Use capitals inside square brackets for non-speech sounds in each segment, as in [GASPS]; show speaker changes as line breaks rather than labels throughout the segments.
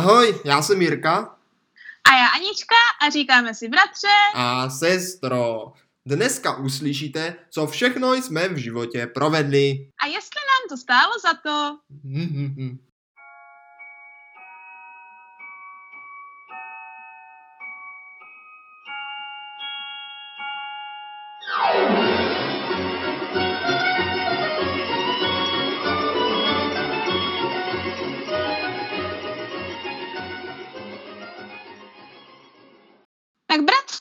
Ahoj, já jsem Jirka.
A já Anička a říkáme si bratře.
A sestro. Dneska uslyšíte, co všechno jsme v životě provedli.
A jestli nám to stálo za to.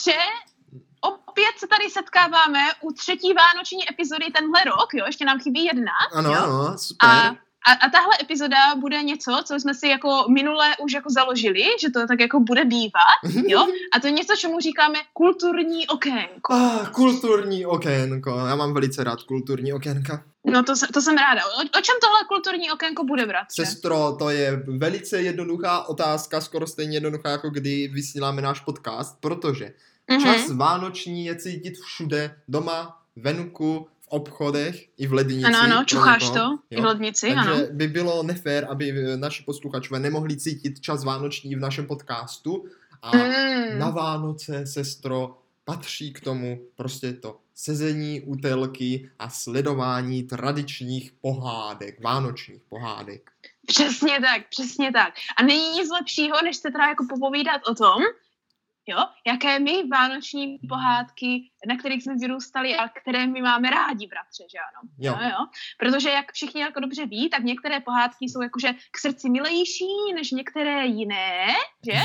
Tak bratře, opět se tady setkáváme u třetí vánoční epizody tenhle rok, jo, ještě nám chybí jedna.
Ano,
jo?
ano, super.
A, a, a tahle epizoda bude něco, co jsme si jako minule už jako založili, že to tak jako bude bývat, [LAUGHS] jo? A to je něco, čemu říkáme kulturní okénko.
Ah, kulturní okénko. Já mám velice rád kulturní okénka.
No to, to jsem ráda. O, o čem tohle kulturní okénko bude, bratře?
Sestro, to je velice jednoduchá otázka, skoro stejně jednoduchá, jako kdy vysíláme náš podcast, protože
Mhm.
čas vánoční je cítit všude, doma, venku, v obchodech i v lednici.
Ano, ano, čucháš
někoho,
to i v lednici,
Takže
ano.
by bylo nefér, aby eh, naši posluchačové nemohli cítit čas vánoční v našem podcastu. A
Mm.
na Vánoce, sestro, patří k tomu prostě to sezení u telky a sledování tradičních pohádek, vánočních pohádek.
Přesně tak, přesně tak. A není nic lepšího, než se teda jako popovídat o tom, jo, jaké my vánoční pohádky, na kterých jsme vyrůstali a které my máme rádi, bratře, že ano?
Jo.
Jo, jo. Protože jak všichni jako dobře ví, tak některé pohádky jsou jakože k srdci milejší než některé jiné, že?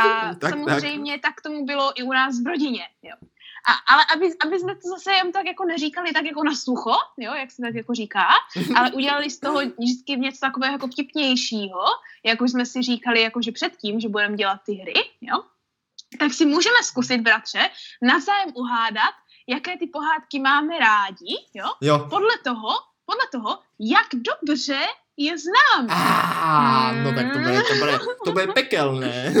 A [LAUGHS]
Tak, tak.
samozřejmě tak. tomu bylo i u nás v rodině, jo. A, ale aby, aby jsme to zase jen tak jako neříkali tak jako na sucho, jo, jak se tak jako říká, [LAUGHS] ale udělali z toho vždycky něco takového jako vtipnějšího, jak už jsme si říkali jakože předtím, že budeme dělat ty hry, jo, tak si můžeme zkusit, bratře, navzájem uhádat, jaké ty pohádky máme rádi, jo,
Jo.
podle toho, podle toho, jak dobře je známe.
Ah, no tak to bude, to bude, to bude [LAUGHS] pekelné.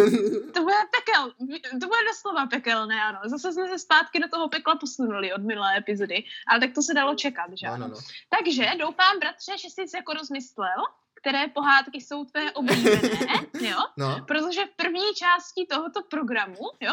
To bude pekel, to bude doslova pekelné, ano. Zase jsme se zpátky do toho pekla posunuli od minulé epizody, ale tak to se dalo čekat, že
No,
ano.
no, no.
Takže doufám, bratře, že jsi jako rozmyslel, které pohádky jsou tvé oblíbené, jo?
no.
Protože v první části tohoto programu, jo,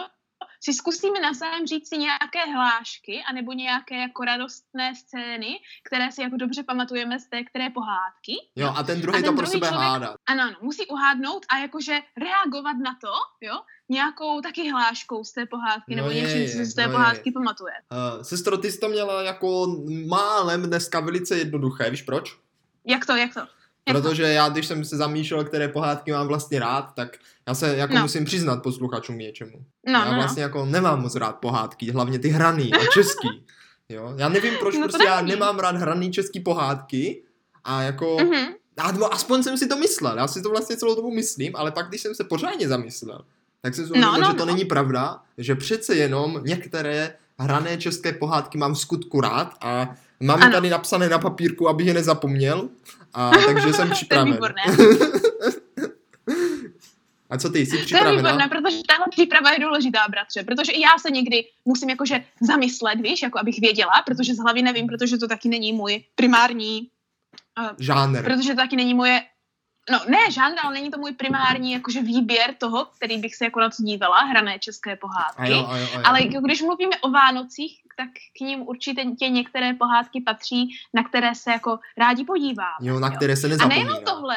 si zkusíme navzájem říct si nějaké hlášky, anebo nějaké jako radostné scény, které si jako dobře pamatujeme z té které pohádky.
Jo, a ten druhý
A
to
ten
pro
druhý
sebe
člověk-
hádá.
Ano, ano, musí uhádnout a jakože reagovat na to, jo, nějakou taky hláškou z té pohádky,
No
nebo
je,
něčím, co
je,
si z té
no
pohádky pamatuje.
Uh, sestro, ty jsi to měla jako málem dneska velice jednoduché, víš proč?
Jak to, jak to?
Protože já, když jsem se zamýšlel, které pohádky mám vlastně rád, tak já se jako
No.
musím přiznat posluchačům něčemu.
No,
já
no, no.
vlastně jako nemám moc rád pohádky, hlavně ty hraný a český. [LAUGHS] Jo? Já nevím, proč
No
prostě já nemám rád hraný český pohádky a jako...
Mhm.
A aspoň jsem si to myslel, já si to vlastně celou dobu myslím, ale pak, když jsem se pořádně zamyslel, tak jsem si
No, no,
že to
no.
není pravda, že přece jenom některé hrané české pohádky mám v skutku rád a mám je
Ano.
tady napsané na papírku, abych je nezapomněl, a [LAUGHS] takže jsem
To je
připraven.
výborné. [LAUGHS]
A co ty, jsi
To je
připravená?
výborné, protože tahle příprava je důležitá, bratře, protože i já se někdy musím jakože zamyslet, víš, jako abych věděla, protože z hlavy nevím, protože to taky není můj primární, uh,
Žánr.
protože to taky není moje, no ne žánr, ale není to můj primární jakože výběr toho, který bych se jako na to dívala, hrané české
A
pohádky.
jo, a jo, a jo.
Ale když mluvíme o Vánocích, tak k ním určitě tě některé pohádky patří, na které se jako rádi podíváme.
Jo, na
jo.
které se
A
nezapomíná.
nejenom tohle,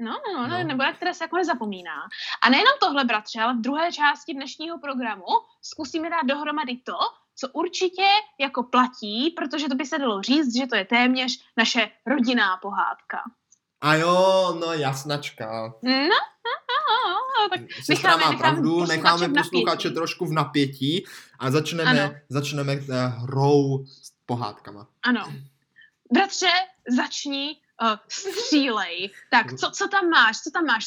no, no, no,
No.
no, nebo na které se jako nezapomíná. A nejenom tohle, bratře, ale v druhé části dnešního programu zkusíme dát dohromady to, co určitě jako platí, protože to by se dalo říct, že to je téměř naše rodinná pohádka.
A jo, no jasnačka.
No, no, no, no tak
Sestra
Necháme-
má
necháme
pravdu, necháme posluchače trošku v napětí a začneme,
Ano.
začneme uh, hrou s pohádkama.
ano. Bratře, začni, uh, střílej. Tak, co, co tam máš, co tam máš?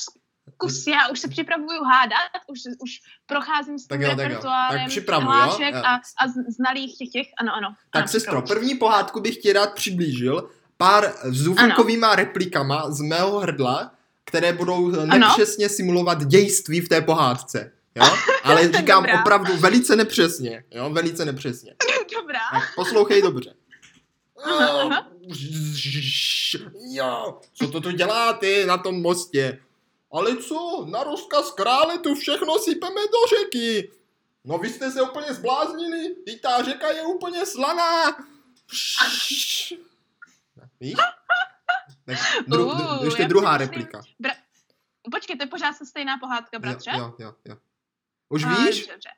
Zkus, já už se připravuju hádat, už, už procházím s
Tak
tím
jo, tak jo.
repertoárem
Tak jo?
hlášek
Jo.
a, a z- znalých těch těch, ano, ano.
Tak
ano,
sestro, první pohádku bych ti rád přiblížil pár zvukovýma replikama z mého hrdla, které budou nepřesně simulovat dějství v té pohádce. Jo? [LAUGHS] Ale říkám
Dobrá.
opravdu velice nepřesně. Jo? Velice nepřesně.
Dobrá.
Tak poslouchej dobře.
Aha, aha.
Jo, co to tu dělá ty na tom mostě? Ale co, na rozkaz krále tu všechno sypeme do řeky. No vy jste se úplně zbláznili, i ta řeka je úplně slaná. Víš? [LAUGHS] Tak dru, uh, ještě druhá myslím, replika. Bra-
Počkej, to je pořád se stejná pohádka, bratře?
Jo, jo, jo. Už víš? Dobře.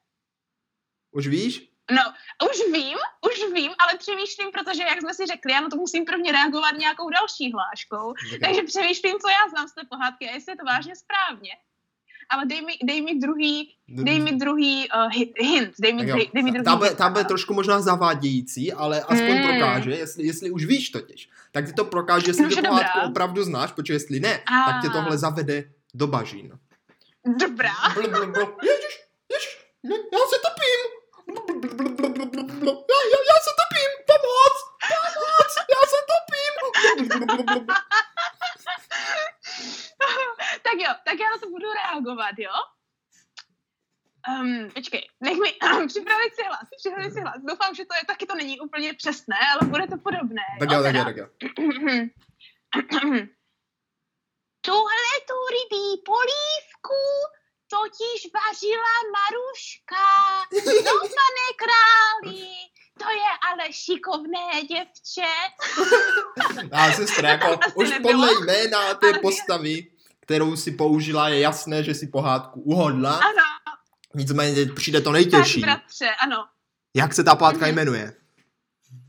Už víš?
No, už vím, už vím, ale přemýšlím, protože jak jsme si řekli, já na to musím prvně reagovat nějakou další hláškou, okay. takže přemýšlím, co já znám z té pohádky a jestli je to vážně správně. Ale dej mi, dej mi druhý, dej mi druhý uh, hint, dej mi, dej, dej mi druhý
tam, hint. Tam bude trošku možná zavádějící, ale aspoň mm. prokáže, jestli, jestli už víš totiž, tak ti to prokáže, jestli tu pohádku opravdu znáš, protože jestli ne, a... tak tě tohle zavede do bažín.
Dobrá. Bl, bl, bl.
Ježiš, ježiš, já se topím. Já, já, já se topím, pomoc, pomoc, já se topím.
Tak jo, tak já na to budu reagovat, jo? Um, počkej, nech mi [CLEARS THROAT] připravit si hlas, připravit si hlas. Doufám, že to je, taky to není úplně přesné, ale bude to podobné.
Tak jo, tak jo, tak jo.
Tuhle [CLEARS THROAT] tu rybí polívku totiž vařila Maruška. No, pane králi, to je ale šikovné děvče.
A sestra, jako už podle jména té [LAUGHS] postavy, kterou si použila, je jasné, že si pohádku uhodla.
Ano.
Nicméně přijde to nejtěžší.
Tak, bratře, ano.
Jak se ta pohádka mhm. jmenuje?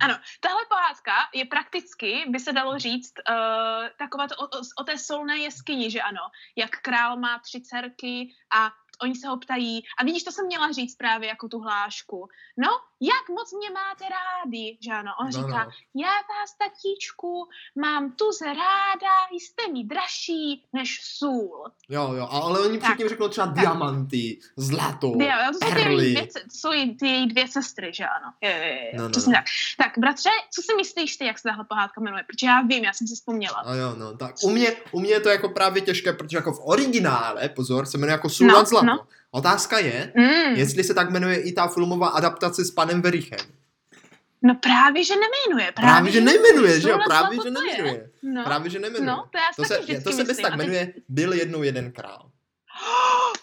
Ano, tahle pohádka je prakticky, by se dalo říct, uh, taková to o, o, o té solné jeskyni, že ano, jak král má tři dcerky a oni se ho ptají, a vidíš, to jsem měla říct právě jako tu hlášku, no, jak moc mě máte rádi, že ano, on no, říká, no. já vás, tatíčku, mám tuze ráda, jste mi dražší než sůl.
Jo, jo, ale oni předtím řeknou třeba tak. diamanty, zlato, jo, to jsou perly.
Ty, to jsou ty její dvě sestry, že ano, jo, jo, jo, no, no, přesně no. tak. Tak, bratře, co si myslíš ty, jak se tahle pohádka jmenuje? Protože já vím, já jsem si vzpomněla.
A jo, no, tak u mě, u mě je to jako právě těžké, protože jako v originále, pozor, se jmenuje jako Sůl no. No. Otázka je, mm. jestli se tak jmenuje i ta filmová adaptace s panem Verichem.
No právě, že nejmenuje.
Právě, právě že nejmenuje, že jo? Právě, že nejmenuje. No. Právě, že nejmenuje.
No, to, já
to se, to se bez tak jmenuje Byl jednou jeden král. [GASPS]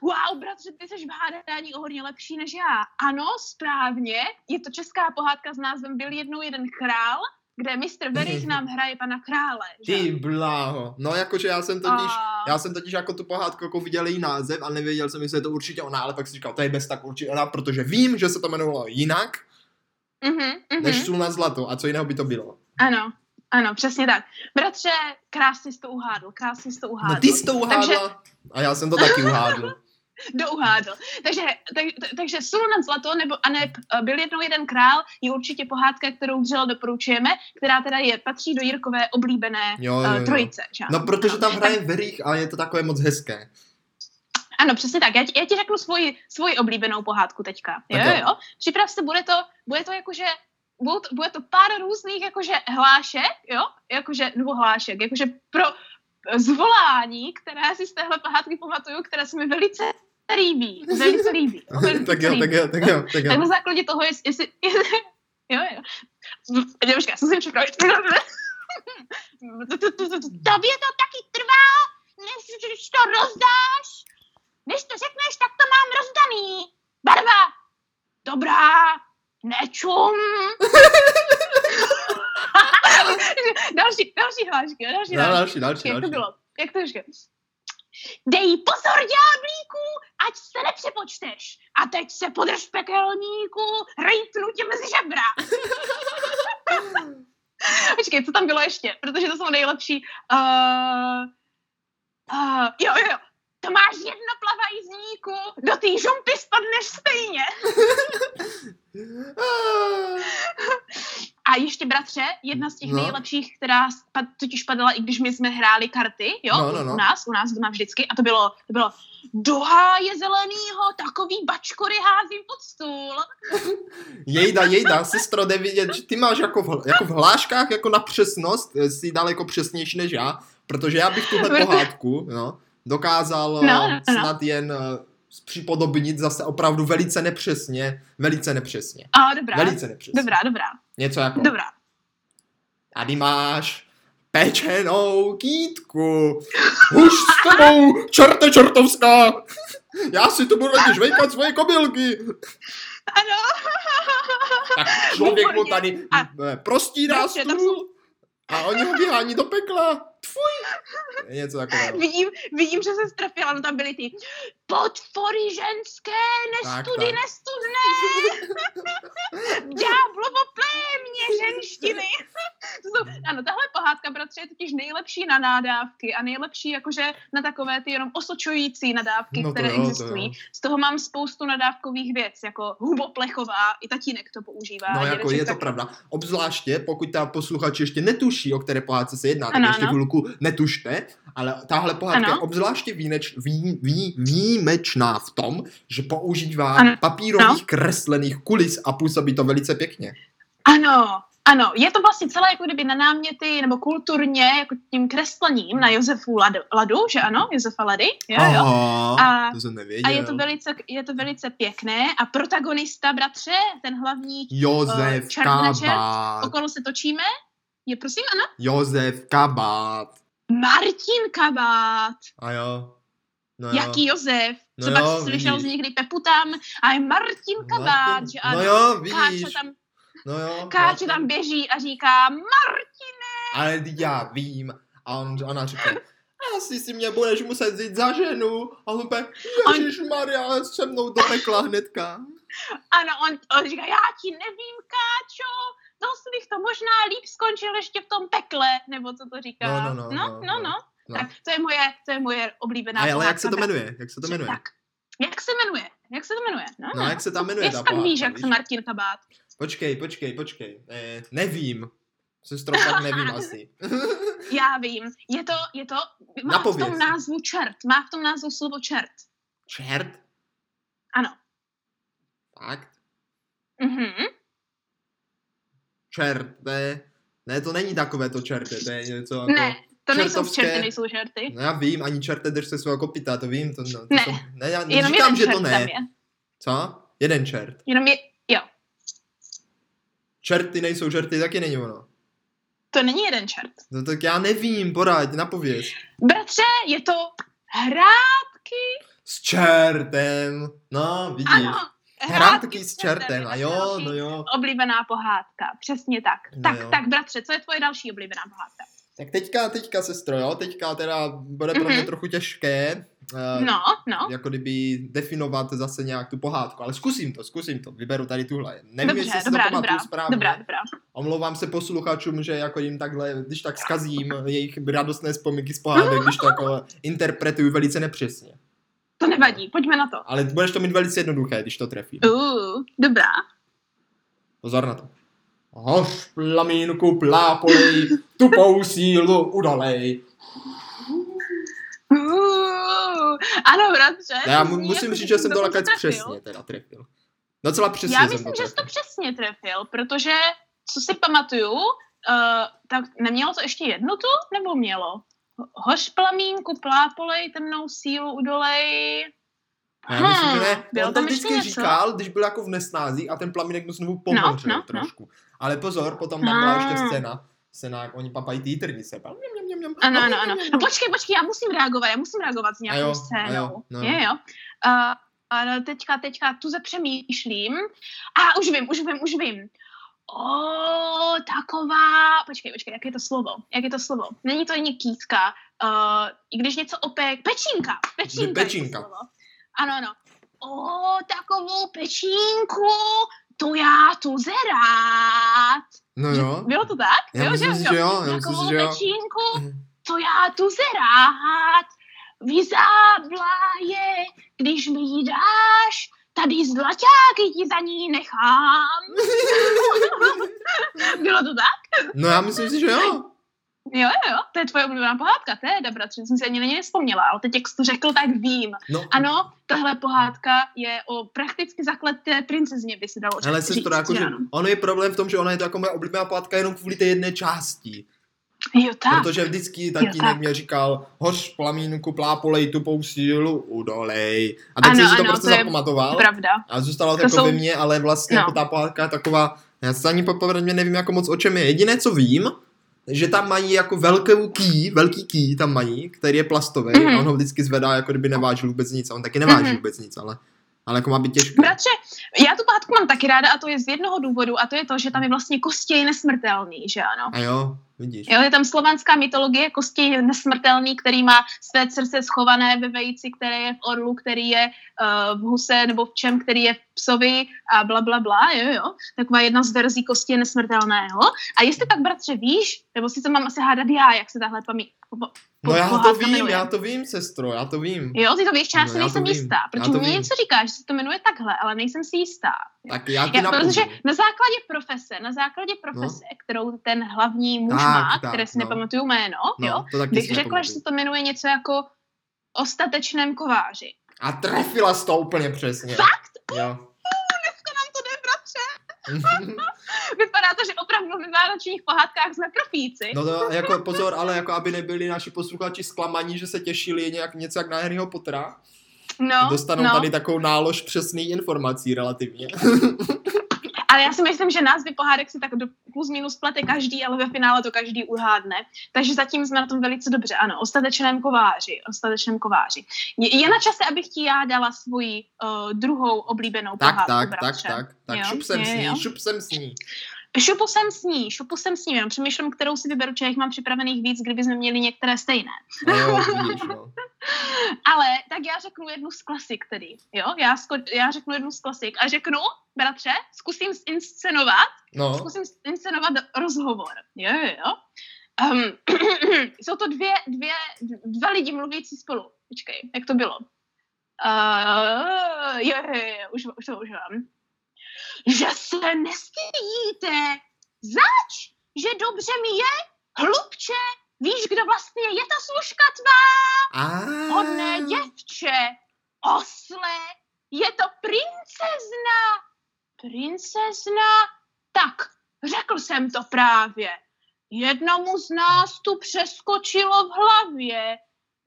Wow, bratře, ty jsi v hádání o hodně lepší než já. Ano, správně. Je to česká pohádka s názvem Byl jednou jeden král kde Mr. Verich nám hraje pana krále.
Že? Ty bláho. No jakože já jsem totiž, a... já jsem totiž jako tu pohádku jako viděl její název a nevěděl jsem, jestli je to určitě ona, ale pak si říkal, to je bez tak určitě ona, protože vím, že se to jmenovalo jinak, mm-hmm, mm-hmm. než Sůl na zlato. A co jiného by to bylo?
Ano, ano, přesně tak. Bratře, krásně jsi to uhádl, krásně jsi to uhádl.
No ty jsi to uhádla Takže... a já jsem to taky uhádl. [LAUGHS] [LAUGHS]
douhádl. Takže, tak, takže Sůl nad zlato, nebo a ne, byl jednou jeden král, je určitě pohádka, kterou vřele doporučujeme, která teda je, patří do Jirkové oblíbené jo, jo, jo. trojice. Že?
No, protože tam hraje tak, Verich a je to takové moc hezké.
Ano, přesně tak. Já ti, já ti řeknu svoji, svoji oblíbenou pohádku teďka. Jo, jo, jo. Připrav se, bude to, bude to jakože bude to, bude to pár různých jakože hlášek, jo, jakože, nebo hlášek, jakože pro zvolání, které si z téhle pohádky pamatuju, které se mi velice líbí, velice líbí.
Velice [LAUGHS] tak jo, tak jo, tak jo, tak jo.
Tak na základě toho, jestli, jestli, jestli jo, jo. Počkej, já jsem si připravit. Tobě to taky trvá, než to rozdáš. Než to řekneš, tak to mám rozdaný. Barva. Dobrá. Nečum. [LAUGHS] další, další hlášky, další,
no, další, další,
Jak další. to bylo? Jak to říkáš? Dej pozor, ďáblíku, ať se nepřepočteš. A teď se podrž pekelníku, rejtnu tě mezi žebra. [LAUGHS] Počkej, co tam bylo ještě? Protože to jsou nejlepší. Uh, uh, jo, jo, jo. To máš jedno plavajízníku, do té žumpy spadneš stejně. [LAUGHS] [LAUGHS] A ještě, bratře, jedna z těch no. nejlepších, která spad, totiž padala, i když my jsme hráli karty, jo, no, no, no. u nás, u nás doma vždycky, a to bylo, to bylo do háje zelenýho, takový bačkory házím pod stůl. [LAUGHS]
jejda, jejda, sestro, jde vidět, že ty máš jako v, jako v hláškách jako na přesnost, jsi daleko přesnější než já, protože já bych tuhle pohádku, no, dokázal no, no, no. snad jen eh, připodobnit zase opravdu velice nepřesně, velice nepřesně.
A, dobrá.
Velice nepřesně.
Dobrá, dobrá.
Něco jako.
Dobrá.
Tady máš pečenou kýtku. Už s tebou, čerte čertovská. Já si tu budu žvejkat svoje kobylky.
Ano.
Tak člověk mu tady a... prostírá stůl a oni ho vyhání do pekla. Tfuj. Něco takového.
Vidím, vidím, že se strefila, no tam byly ty podpory ženské, nestudy, nestudné. [LAUGHS] Ďáblovo plémě ženštiny. ano, tahle pohádka, bratře, je totiž nejlepší na nádávky a nejlepší jakože na takové ty jenom osočující nadávky, no které jo, existují. To Z toho mám spoustu nadávkových věc, jako huboplechová, i tatínek to používá.
No jako je to tak... pravda. Obzvláště, pokud ta posluchač ještě netuší, o které pohádce se jedná, tak ano, ještě ano. chvilku netušte, ale tahle pohádka je obzvláště výneč, vý, vý, výjimečná v tom, že používá ano. papírových no. kreslených kulis a působí to velice pěkně.
Ano, ano, je to vlastně celé jako kdyby na náměty nebo kulturně, jako tím kreslením na Josefu Ladu, Ladu že ano, Josefa Lady, jo, jo.
a, to jsem nevěděl.
A je to, velice, je to velice pěkné a protagonista, bratře, ten hlavní
Josef uh, Kabát.
okolo se točíme, je prosím, ano?
Josef Kabát.
Martin Kabát.
A jo.
No Jaký Josef? No Třeba jo, slyšel vidíš. někdy Pepu tam a je Martin Kabát, Martin. že ano.
No jo, vidíš. Káča
tam, no jo, Káča tam běží a říká Martine.
Ale já vím. A on, ona říká, asi si mě budeš muset vzít za ženu. A on úplně, Maria, se mnou do pekla hnedka.
Ano, on, on říká, já ti nevím, Káčo, dost bych to možná líp skončil ještě v tom pekle, nebo co to říká.
No, no, no.
no, no, no. no. no. Tak to je moje, to je moje oblíbená
ale jak se to jmenuje? Jak se to jmenuje?
Tak. Jak se jmenuje? Jak se to jmenuje? No,
no, no. jak se tam jmenuje
ta pohádka, víš, jak se Martin Kabát.
Počkej, počkej, počkej. Eh, nevím. Sestro, tak nevím asi. [LAUGHS]
Já vím. Je to, je to, má Napověz. v tom názvu čert. Má v tom názvu slovo čert.
Čert?
Ano.
Fakt?
Mhm
čerte. Ne, to není takové to čerte, to je něco jako
Ne, to nejsou čerty, nejsou čerty.
No já vím, ani čerte drž se svého kopita, to vím. To, no, to ne, jsou, ne, já neříkám, že to ne. Je. Co? Jeden čert.
Jenom je, jo.
Čerty nejsou čerty, taky není ono.
To není jeden čert.
No tak já nevím, poraď, napověz.
Bratře, je to hrátky.
S čertem, no vidíš. Ano, Hrátky s čertem, a jo, no jo.
Oblíbená pohádka, přesně tak. No tak, jo. tak bratře, co je tvoje další oblíbená pohádka?
Tak teďka, teďka sestro, jo, teďka teda bude pro mě mm-hmm. trochu těžké,
no, no.
jako kdyby definovat zase nějak tu pohádku, ale zkusím to, zkusím to, vyberu tady tuhle. Nevím,
Dobře,
jestli
dobrá,
si to
dobrá,
správně.
Dobrá, dobrá.
Omlouvám se posluchačům, že jako jim takhle, když tak skazím jejich radostné vzpomínky z pohádek, když to jako interpretuju velice nepřesně.
To nevadí, pojďme na to.
Ale budeš to mít velice jednoduché, když to trefím.
Uh, dobrá.
Pozor na to. Hoř plamínku plápolej, tupou sílu udolej.
Uh, [LAUGHS] ano, bratře.
Já mu, musím říct, že jsem to nakonec přesně teda trefil. Docela přesně
Já myslím, že jsi to přesně trefil, protože, co si pamatuju, uh, tak nemělo to ještě jednu tu, nebo mělo? Hoš plamínku, plápolej, temnou sílu udolej.
Já hmm, myslím, že ne. On to vždycky něco? říkal, když byl jako v nesnází a ten plamínek mu znovu pomohl no, no, trošku. No. Ale pozor, potom tam byla ještě hmm. scéna, scéna, jak oni papají ty se. Ano,
ano, ano. No počkej, počkej, já musím reagovat, já musím reagovat s nějakou scénou. Jo, no. Je, jo. Uh, a teďka, teďka tu přemýšlím. A už vím, už vím, už vím o, taková, počkej, počkej, jak je to slovo, jak je to slovo, není to ani kýtka, uh, i když něco opek, pečínka, pečínka,
pečínka.
slovo. Ano, ano, o, takovou pečínku, to já tu zerát.
No jo.
Bylo to tak?
Já jo, myslím, že, že jo.
Já takovou myslím, že jo. pečínku, to já tu zerát. Vyzábla je, když mi ji dáš, tady zlaťáky ti za ní nechám. [LAUGHS] Bylo to tak?
No já myslím si, že jo.
Jo, jo, to je tvoje oblíbená pohádka, to je bratře, jsem si ani na něj nespomněla, ale teď, jak jsi to řekl, tak vím. No. Ano, tahle pohádka je o prakticky zakleté princezně, by se dalo
Ale se to jako, že ono je problém v tom, že ona je to jako moje oblíbená pohádka jenom kvůli té jedné části.
Jo, tak.
Protože vždycky tatínek mě říkal, hoř plamínku, plápolej tupou sílu, udolej. A tak jsem si to ano, prostě to zapamatoval.
Pravda.
A zůstalo to, jako jsou... ve mně, ale vlastně no. jako ta pohádka taková, já se ani popravdě nevím jako moc o čem je. Jediné, co vím, že tam mají jako velký ký, velký ký tam mají, který je plastový mm-hmm. a on ho vždycky zvedá, jako kdyby nevážil vůbec nic a on taky neváží mm-hmm. vůbec nic, ale ale jako má být těžké.
Bratře, já tu pohádku mám taky ráda a to je z jednoho důvodu a to je to, že tam je vlastně kostěj nesmrtelný, že ano?
A jo, vidíš.
Jo, je tam slovanská mytologie, kostěj nesmrtelný, který má své srdce schované ve vejci, které je v orlu, který je uh, v huse nebo v čem, který je v psovi a bla, bla, bla, jo, jo. Taková jedna z verzí kostě nesmrtelného. A jestli tak, bratře, víš, nebo si to mám asi hádat já, jak se tahle pamí,
No já to vím, jmenuje. já to vím, sestro, já to vím.
Jo, ty to víš, já no, si nejsem jistá, protože mě něco říká, že se to jmenuje takhle, ale nejsem si jistá.
Tak já ti já,
Protože na základě profese, na základě profese, no. kterou ten hlavní muž tak, má, tak, které si no. nepamatuju jméno, no, jo, to bych řekla, že se to jmenuje něco jako ostatečném kováři.
A trefila jsi to úplně přesně.
Fakt?
Jo.
Dneska nám to jde, bratře. [LAUGHS] Vypadá to, že opravdu v vánočních pohádkách jsme profíci.
No to jako pozor, ale jako aby nebyli naši posluchači zklamaní, že se těšili nějak, něco jak na Harryho Pottera.
No,
Dostanou no. tady takovou nálož přesných informací relativně. [LAUGHS]
Ale já si myslím, že názvy pohádek si tak do plus minus plete každý, ale ve finále to každý uhádne. Takže zatím jsme na tom velice dobře. Ano, o statečném kováři. O statečném kováři. Je, je na čase, abych ti já dala svoji uh, druhou oblíbenou
tak,
pohádku,
tak,
bratře.
tak, tak, tak, šup jsem s ní, šup jsem s ní.
Šupu jsem s ní, šupu jsem s ní, jenom přemýšlím, kterou si vyberu, jich mám připravených víc, kdyby jsme měli některé stejné.
Jo, vidíš, no. [LAUGHS]
Ale tak já řeknu jednu z klasik tedy, jo? Já, sko- já řeknu jednu z klasik a řeknu, bratře, zkusím inscenovat,
no.
zkusím inscenovat rozhovor, jo, jo, jo. Um, [CLEARS THROAT] jsou to dvě, dvě, dva lidi mluvící spolu. Počkej, jak to bylo? Uh, jo, jo, jo, už, už to už mám že se nestydíte. Zač, že dobře mi je, hlubče, víš, kdo vlastně je ta služka tvá? Hodné děvče, osle, je to princezna. Princezna? Tak, řekl jsem to právě. Jednomu z nás tu přeskočilo v hlavě.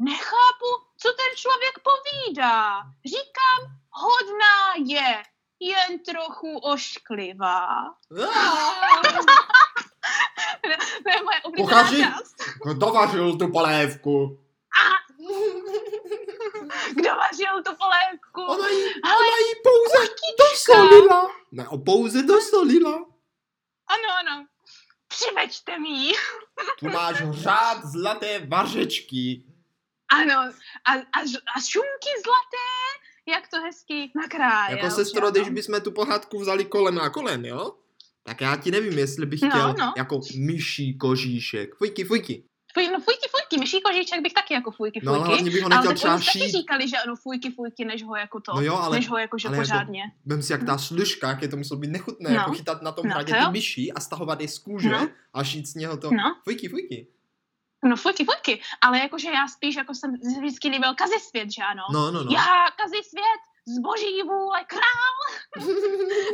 Nechápu, co ten člověk povídá. Říkám, hodná je jen trochu ošklivá. [LAUGHS] to je moje oblíbená část.
Kdo vařil tu polévku?
Kdo vařil tu polévku?
Ona jí, ona jí pouze dosolila. Ne, pouze dosolila.
Ano, ano. Přiveďte mi
Tu máš řád zlaté vařečky.
Ano, a, a, a šumky zlaté jak to hezky nakráje.
Jako sestro, když bychom tu pohádku vzali kolem na kolem, jo? Tak já ti nevím, jestli bych no, chtěl no, no. jako myší kožíšek. Fujky, fujky.
Fuj, no fujky, fujky, myší kožíček bych taky jako fujky,
fujky. No ale hlavně bych ho nechtěl třeba
šít. Ale říkali, že ano, fujky, fujky, než ho jako to,
no jo, ale,
než ho jako, že
ale
pořádně.
Jako, vem si, jak ta služka, jak je to muselo být nechutné, no. jako chytat na tom no, hradě ty myší a stahovat je z kůže no. a šít z něho to. No. Fujky, fujky.
No fujky, fujky, ale jakože já spíš jako jsem vždycky líbil svět, že ano?
No, no, no.
Já svět, zboží vůle král.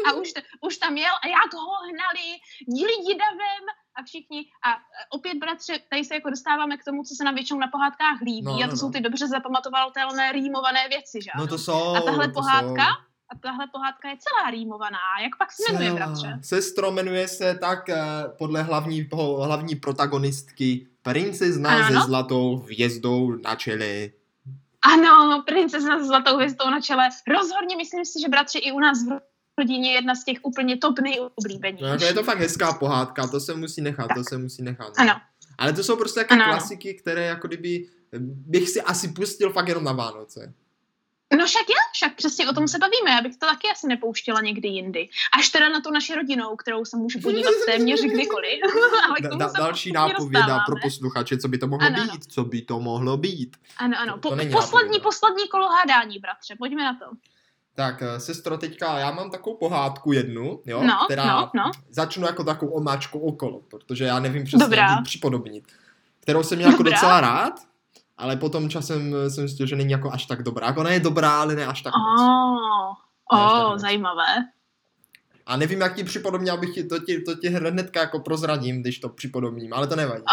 a už, už tam jel a jak ho hnali lidi davem a všichni. A opět, bratře, tady se jako dostáváme k tomu, co se nám většinou na pohádkách líbí. No, a to no, jsou no. ty dobře zapamatovatelné rýmované věci, že
No to jsou.
A tahle
to
pohádka,
jsou.
A tahle pohádka je celá rýmovaná. Jak pak se jmenuje, bratře?
Sestro jmenuje se tak eh, podle hlavní, hlavní protagonistky Princezna se zlatou hvězdou na čele.
Ano, princezna se zlatou hvězdou na čele. Rozhodně myslím si, že bratři i u nás v rodině je jedna z těch úplně top nejoblíbenějších.
No, jako je to fakt hezká pohádka, to se musí nechat, tak. to se musí nechat.
Ano.
Ale to jsou prostě také klasiky, které jako kdyby bych si asi pustil fakt jenom na Vánoce.
No však jo, však přesně o tom se bavíme, já bych to taky asi nepouštěla někdy jindy. Až teda na tu naši rodinou, kterou se můžu podívat téměř kdykoliv. [LAUGHS] [LAUGHS] Ale da,
další nápověda pro posluchače, co by to mohlo ano, být, ano. co by to mohlo být.
Ano, ano, po, to poslední, nápověda. poslední kolo hádání, bratře, pojďme na to.
Tak, eh, sestro, teďka já mám takovou pohádku jednu, jo,
no,
která
no, no.
začnu jako takovou omáčku okolo, protože já nevím přesně, Dobrá. jak připodobnit. Kterou jsem měl jako docela rád, ale potom časem eh, jsem zjistil, že není jako až tak dobrá. Jako ona je dobrá, ale ne až tak moc.
Oh, oh tak zajímavé.
A nevím, jak ti připodobně, abych ti, to, ti, to ti hnedka jako prozradím, když to připodobním, ale to nevadí.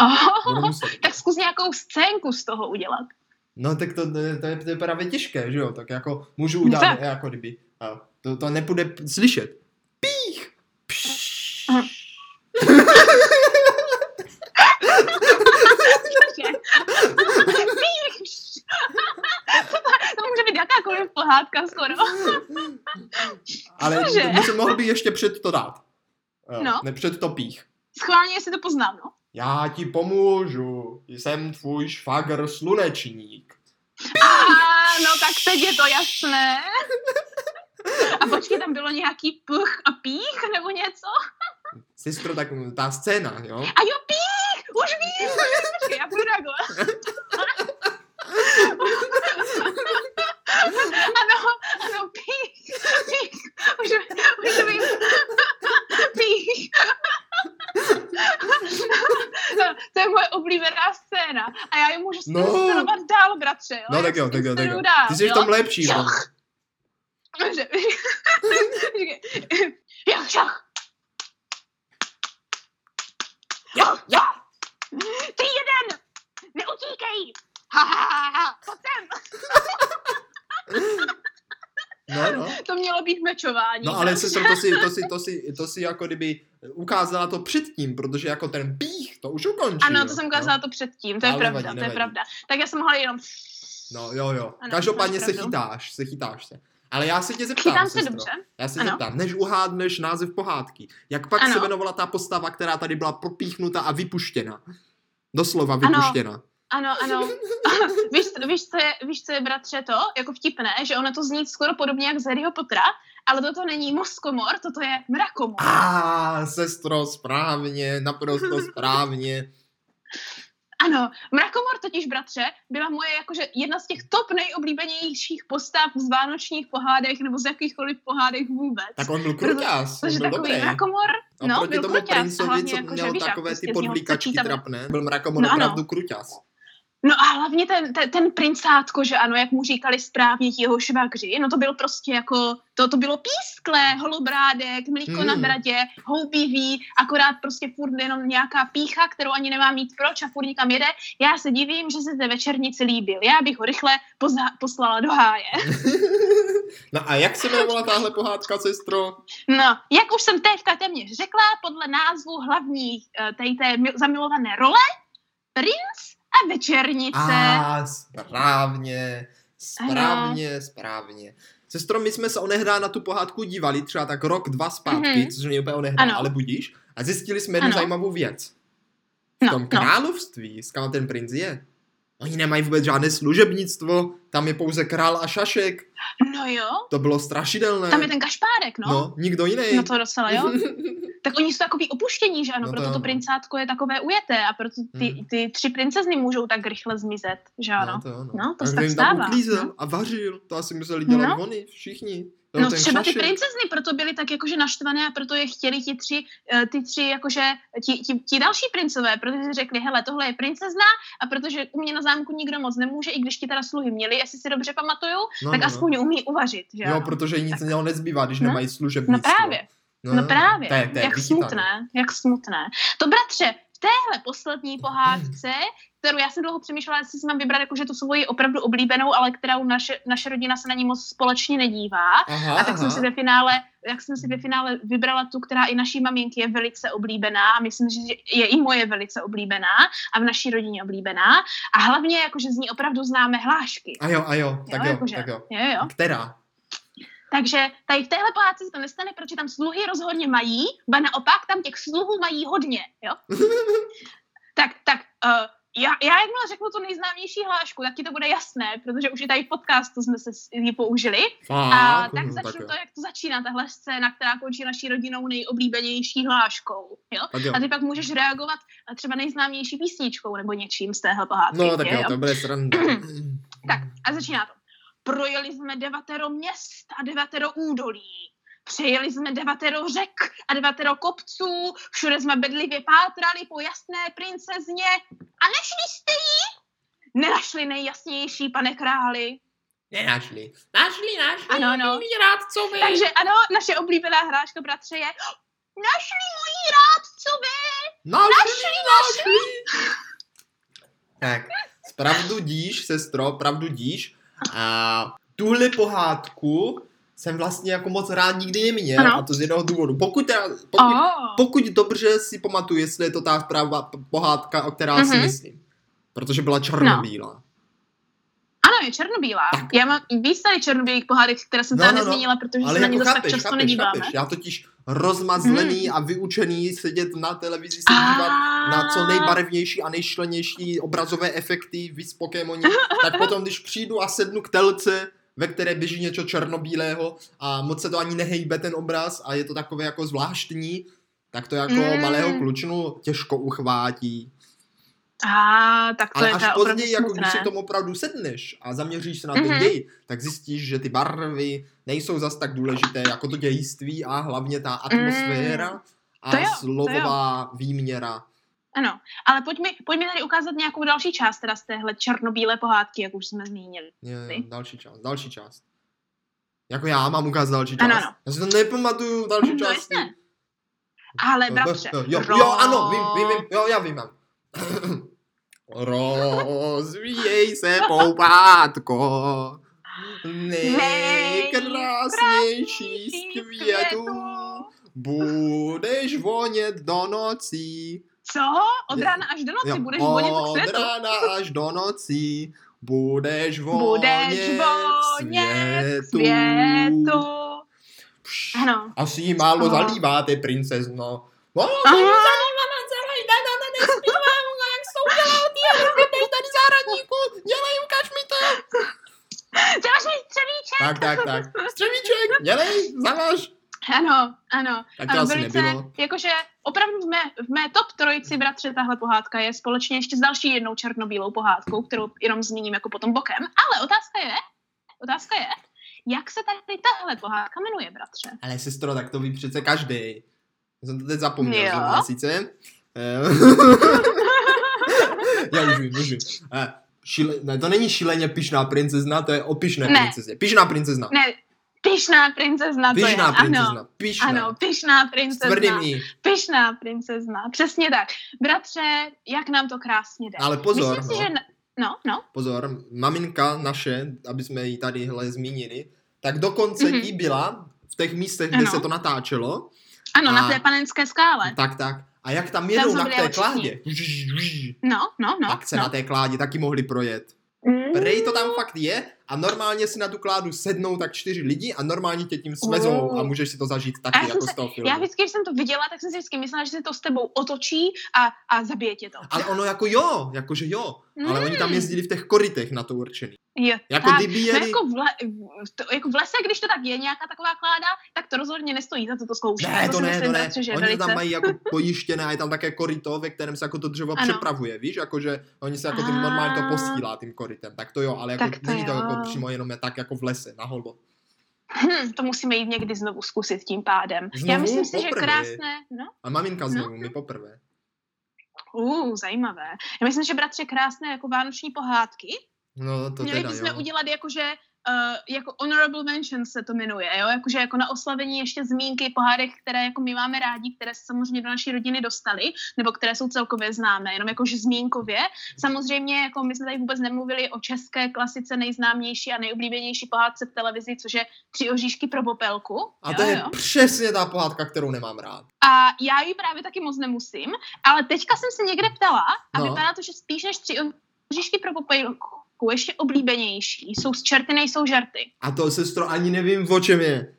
Oh, [LAUGHS] tak zkus nějakou scénku z toho udělat.
No tak to, to, to, je, to je právě těžké, že jo? Tak jako můžu udělat, no, [LAUGHS] jako kdyby. To, to nepůjde slyšet. Pích! Pš.
Jakákoliv pohádka skoro. [LAUGHS]
Ale
Cože?
může, mohl bych ještě před to dát. Jo,
No.
Ne před to pích.
Schválně, jestli to poznám, no.
Já ti pomůžu, jsem tvůj švagr slunečník.
A, no tak teď je to jasné. A počkej, tam bylo nějaký puch a pích nebo něco?
Sestro, tak ta scéna, jo?
A jo, pích! Už vím! Počkej, já budu reagovat. [LAUGHS] [LAUGHS] ano, ano, pích, pích. Už, už vím. [LAUGHS] Pích. No, to je moje oblíbená scéna. A já ji můžu
No.
inscenovat dál, bratře. Jo?
No tak jo, tak jo, tak jo.
dál,
Ty jsi v
jo?
tom lepší. no.
Počkej. [LAUGHS] Jo, šach. Jo, jo. Ty jeden. Neutíkej. Ha, ha, ha, ha. Pojď sem.
No, no.
To mělo být mečování.
No ale sestro, to si, to si, to si, to si jako kdyby ukázala to předtím, protože jako ten pích, to už ukončil.
Ano, to jsem
no.
ukázala to předtím, to je
Ale
pravda,
nevadí,
to je
nevadí.
pravda. Tak já jsem mohla jenom...
No, jo, jo.
Ano,
Každopádně se
pravdu.
chytáš, se chytáš se. Ale já se tě zeptám,
Chytám se
sestro.
dobře.
Já se
Ano.
zeptám, než uhádneš název pohádky, jak pak
Ano.
se jmenovala ta postava, která tady byla propíchnuta a vypuštěna? Doslova vypuštěna.
Ano, ano. [LAUGHS] víš, víš, co je, víš, co je, bratře, to? Jako vtipné, že ono to zní skoro podobně jak z Harryho Pottera, ale toto není mozkomor, toto je mrakomor.
A ah, sestro, správně, naprosto [LAUGHS] správně.
Ano, mrakomor totiž, bratře, byla moje jakože jedna z těch top nejoblíbenějších postav z vánočních pohádek nebo z jakýchkoliv pohádek vůbec.
Tak on byl kruťás, on
Protože
byl
takový
dobrý.
mrakomor, no,
Oproti
byl
tomu
kruťas, a
princovi,
hlavně
co měl
víš, jak
takové
prostě
ty
něho
podvlíkačky trapné, byl mrakomor
No ano.
opravdu kruťas.
No a hlavně ten, ten, ten princátko, že ano, jak mu říkali správně jeho švagři, no to byl prostě jako, to, to bylo pískle, holobrádek, mlíko
Hmm.
na bradě, houbivý, akorát prostě furt jenom nějaká pícha, kterou ani nemá mít proč a furt nikam jede. Já se divím, že se té večernici líbil. Já bych ho rychle poza- poslala do háje. [LAUGHS]
No a jak se jmenovala tahle pohádka, sestro?
No, jak už jsem teďka téměř řekla, podle názvu hlavní eh, tady té mi- zamilované role, princ a večernice.
A správně, správně, správně. Sestro, my jsme se onehdá na tu pohádku dívali, třeba tak rok, dva zpátky,
Mhm.
což není úplně onehdá,
Ano.
ale budíš. A zjistili jsme jednu
Ano.
zajímavou věc. V
No,
tom
no.
království, s kam ten princ je, oni nemají vůbec žádné služebnictvo, tam je pouze král a šašek.
No jo,
To bylo strašidelné.
tam je ten kašpárek, no.
No, nikdo jiný.
No to docela, jo. [LAUGHS] Tak oni jsou takový opuštění, že ano,
No to
proto to
no.
princátko je takové ujeté a proto ty,
Mhm.
ty tři princezny můžou tak rychle zmizet, že ano.
No, to, jo, no.
No, to se tak stává, no.
a vařil, to asi museli dělat
No.
oni, všichni.
No,
No,
třeba ty
šašek.
princezny proto byly tak jakože naštvané a proto je chtěli ti tři, eh, ty tři jakože ti, ti, ti další princové, protože si řekli, hele, tohle je princezna a protože u mě na zámku nikdo moc nemůže, i když ti teda sluhy měli, jestli si dobře pamatuju,
no,
tak
no,
aspoň umí uvařit, že
No. Jo,
ano.
protože jim nic
Tak.
nezbývá, když
No.
nemají
No
služebnictvo.
právě. No právě,
To je, to je
jak
vychytané.
smutné, jak smutné. To bratře, v téhle poslední pohádce, kterou já jsem dlouho přemýšlela, jestli si mám vybrat jakože tu svoji opravdu oblíbenou, ale kterou naše, naše rodina se na ní moc společně nedívá.
Aha,
A tak jsem
aha.
si ve finále, jak jsem si ve finále vybrala tu, která i naší maminky je velice oblíbená a myslím, že je i moje velice oblíbená a v naší rodině oblíbená. A hlavně jakože z ní opravdu známe hlášky.
A jo, a jo, tak jo,
jakože,
tak jo.
Jo, jo.
Která?
Takže tady v téhle pohádce se to nestane, protože tam sluhy rozhodně mají, ba naopak tam těch sluhů mají hodně, jo? [LAUGHS] tak, tak, uh, já, já jakmile řeknu tu nejznámější hlášku, tak ti to bude jasné, protože už i tady v podcastu jsme se ji použili.
Fakt,
A tak
no,
začnu
jo.
to, jak to začíná, tahle scéna, která končí naší rodinou nejoblíbenější hláškou, jo?
Tak jo.
A ty pak můžeš reagovat třeba nejznámější písničkou nebo něčím z téhle pohádky.
No, tak
jo?
jo, to bude sranda. [CLEARS THROAT]
Tak a začíná to. Projeli jsme devatero měst a devatero údolí. Přejeli jsme devatero řek a devatero kopců, všude jsme bedlivě pátrali po jasné princezně a nešli jste ji? Nenašli nejjasnější, pane králi.
Nenašli. Našli, našli,
Ano, ano.
milí rádcovi.
Takže ano, naše oblíbená hráška, bratře, je Našli moji rádcovi!
Našli, našli. Tak, pravdu díš, sestro, pravdu díš. A tuhle pohádku jsem vlastně jako moc rád nikdy neměl,
Ano.
a to z jednoho důvodu. Pokud, teda, pokud,
Oh.
pokud dobře si pamatuju, jestli je to ta správná pohádka, o která si
Mhm.
myslím. Protože byla černobílá.
Ano, je černobílá. Tak. Já mám víc tady černobílých pohádek, které jsem no, tady no, no. nezmínila, protože
Ale
se
jako
na ně dost tak často
chápeš,
nedíváme.
Chápeš. Já totiž rozmazlený hmm. a vyučený sedět na televizi se dívat na co nejbarevnější a nejšlenější obrazové efekty víc Pokémoni, [LAUGHS] tak potom, když přijdu a sednu k telce, ve které běží něco černobílého a moc se to ani nehejbe ten obraz a je to takové jako zvláštní, tak to jako mm. malého klučnu těžko uchvátí.
A tak to
Ale
je
až později, jako když si tomu opravdu sedneš a zaměříš se na ten mm-hmm. děj, tak zjistíš, že ty barvy nejsou zas tak důležité jako to dějství a hlavně ta atmosféra mm. a jo, slovová výměra.
Ano, ale pojď mi, pojď mi tady ukázat nějakou další část teda z téhle černobílé pohádky, jak už jsme zmínili.
Je, další část, další část. Jako já mám ukázat další část. Ano, ano. Já si to nepamatuju, další no, části.
Ale bratře.
Jo, jo, jo, ano, vím, vím, vím, jo, já vím. [CLEARS THROAT] Rozvíjej se, poupátko, nejkrásnější z květů, budeš vonět do nocí.
Co? Od rána až do noci jo, budeš vonět k
světu? Od rána až do nocí budeš vonět, budeš vonět k světu. světu. Ano. Asi málo zalíváte, princezno. No, Dělej, ukáž mi to.
Děláš mi střevíček.
Tak, tak, tak. Střevíček, dělej, zavaž.
Ano, ano.
Tak to
ano,
asi velice, nebylo.
Jakože opravdu v mé, v mé top trojici, bratře, tahle pohádka je společně ještě s další jednou černobílou pohádkou, kterou jenom zmíním jako potom bokem. Ale otázka je, otázka je, jak se tady tahle pohádka jmenuje, bratře?
Ale sestro, tak to ví přece každý. Já jsem to teď zapomněl, zrovna sice. [LAUGHS] Já už vím, už vím. Šile, ne, to není šíleně pišná princezna, to je o pišné ne. princezně. Pišná princezna.
Ne, pišná princezna
pišná
to je.
Princezna.
Ano,
pišná.
ano, pišná princezna. Pišná princezna, přesně tak. Bratře, jak nám to krásně jde.
Ale pozor,
Myslím
no.
si, že... No, no.
Pozor, maminka naše, aby jsme ji tadyhle zmínili, tak dokonce mm-hmm. jí byla v těch místech, kde ano. se to natáčelo.
Ano, a... na té panenské skále.
Tak, tak. A jak tam jedou na té kládě,
no, no, no,
tak se
no.
na té kládě taky mohli projet. Mm. Prej to tam fakt je a normálně si na tu kládu sednou tak čtyři lidi a normálně tě tím svezou mm. a můžeš si to zažít taky jako se, z toho filmu.
Já vždycky, když jsem to viděla, tak jsem si vždycky myslela, že se to s tebou otočí a, a zabije tě to.
Ale ono jako jo, jakože jo. Mm. Ale oni tam mm. jezdili v těch korytech na to určený.
Jo,
jako
tak,
kdyby jeli...
no jako, v le, to, jako v lese, když to tak je nějaká taková kláda, tak to rozhodně nestojí za to to zkoušet.
Ne, to,
to
ne, myslím, to ne.
Bratře, že
oni
velice...
tam mají jako [LAUGHS] pojištěné a je tam také koryto, ve kterém se jako to dřevo ano. přepravuje, víš, jakože oni se jako tím normálně to posílá tím korytem, tak to jo, ale jako to není jo. to jako přímo jenom je tak jako v lese, na holo.
Hm, to musíme jít někdy znovu zkusit tím pádem.
Znovu,
Já myslím si,
poprvé.
že krásné, no.
A maminka znovu, no. my poprvé.
Uh, zajímavé. Já myslím, že bratře krásné jako vánoční pohádky.
No, to
Měli
teda,
bychom
jo.
udělat jakože uh, jako honorable mention se to jmenuje, jo? Jakože jako na oslavení ještě zmínky pohádek, které jako my máme rádi, které se samozřejmě do naší rodiny dostaly, nebo které jsou celkově známé, jenom jakože zmínkově. Samozřejmě jako my jsme tady vůbec nemluvili o české klasice nejznámější a nejoblíbenější pohádce v televizi, což je Tři oříšky pro popelku.
A
jo,
to je
jo?
přesně ta pohádka, kterou nemám rád.
A já ji právě taky moc nemusím, ale teďka jsem se někde ptala a
No.
vypadá to, že spíš než Tři oříšky pro popelku ještě oblíbenější jsou z čerty nejsou žarty.
A to, sestro, ani nevím, o čem je.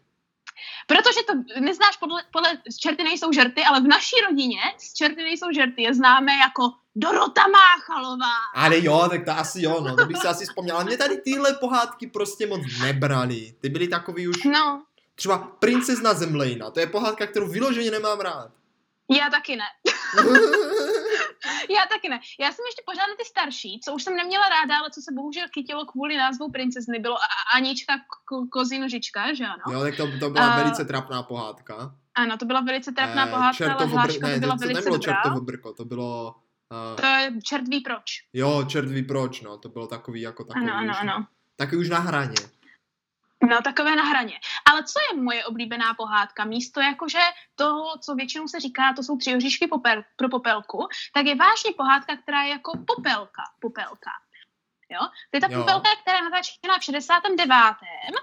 Protože to neznáš podle, podle z čerty nejsou žerty, ale v naší rodině z čerty nejsou žerty je známé jako Dorota Máchalová.
Ale jo, tak to asi jo, no, to bych si asi vzpomněla. Mě tady tyhle pohádky prostě moc nebrali. Ty byly takový už...
No,
Třeba Princezna Zemlejna, to je pohádka, kterou vyloženě nemám rád.
Já taky ne. Já taky ne. Já jsem ještě pořád na ty starší, co už jsem neměla ráda, ale co se bohužel chytilo kvůli názvu princezny, bylo Anička Kozinožička, že ano?
Jo, tak to, to byla
A-
velice trapná pohádka.
Ano, to byla velice trapná
Eh,
pohádka, ale hláška
ne,
to byla
to
velice
nebylo
dobrá.
Čertovo brko, to bylo... Uh,
To je čert ví proč.
jo, čert ví proč, no, to bylo takový jako takový
Ano, ano, ano.
Taky už na hraně.
No, takové na hraně. Ale co je moje oblíbená pohádka? Místo jakože toho, co většinou se říká, to jsou tři oříšky popel, pro popelku, tak je vážně pohádka, která je jako popelka. Popelka. Jo? To je ta
Jo.
popelka, která je natáčena v 69.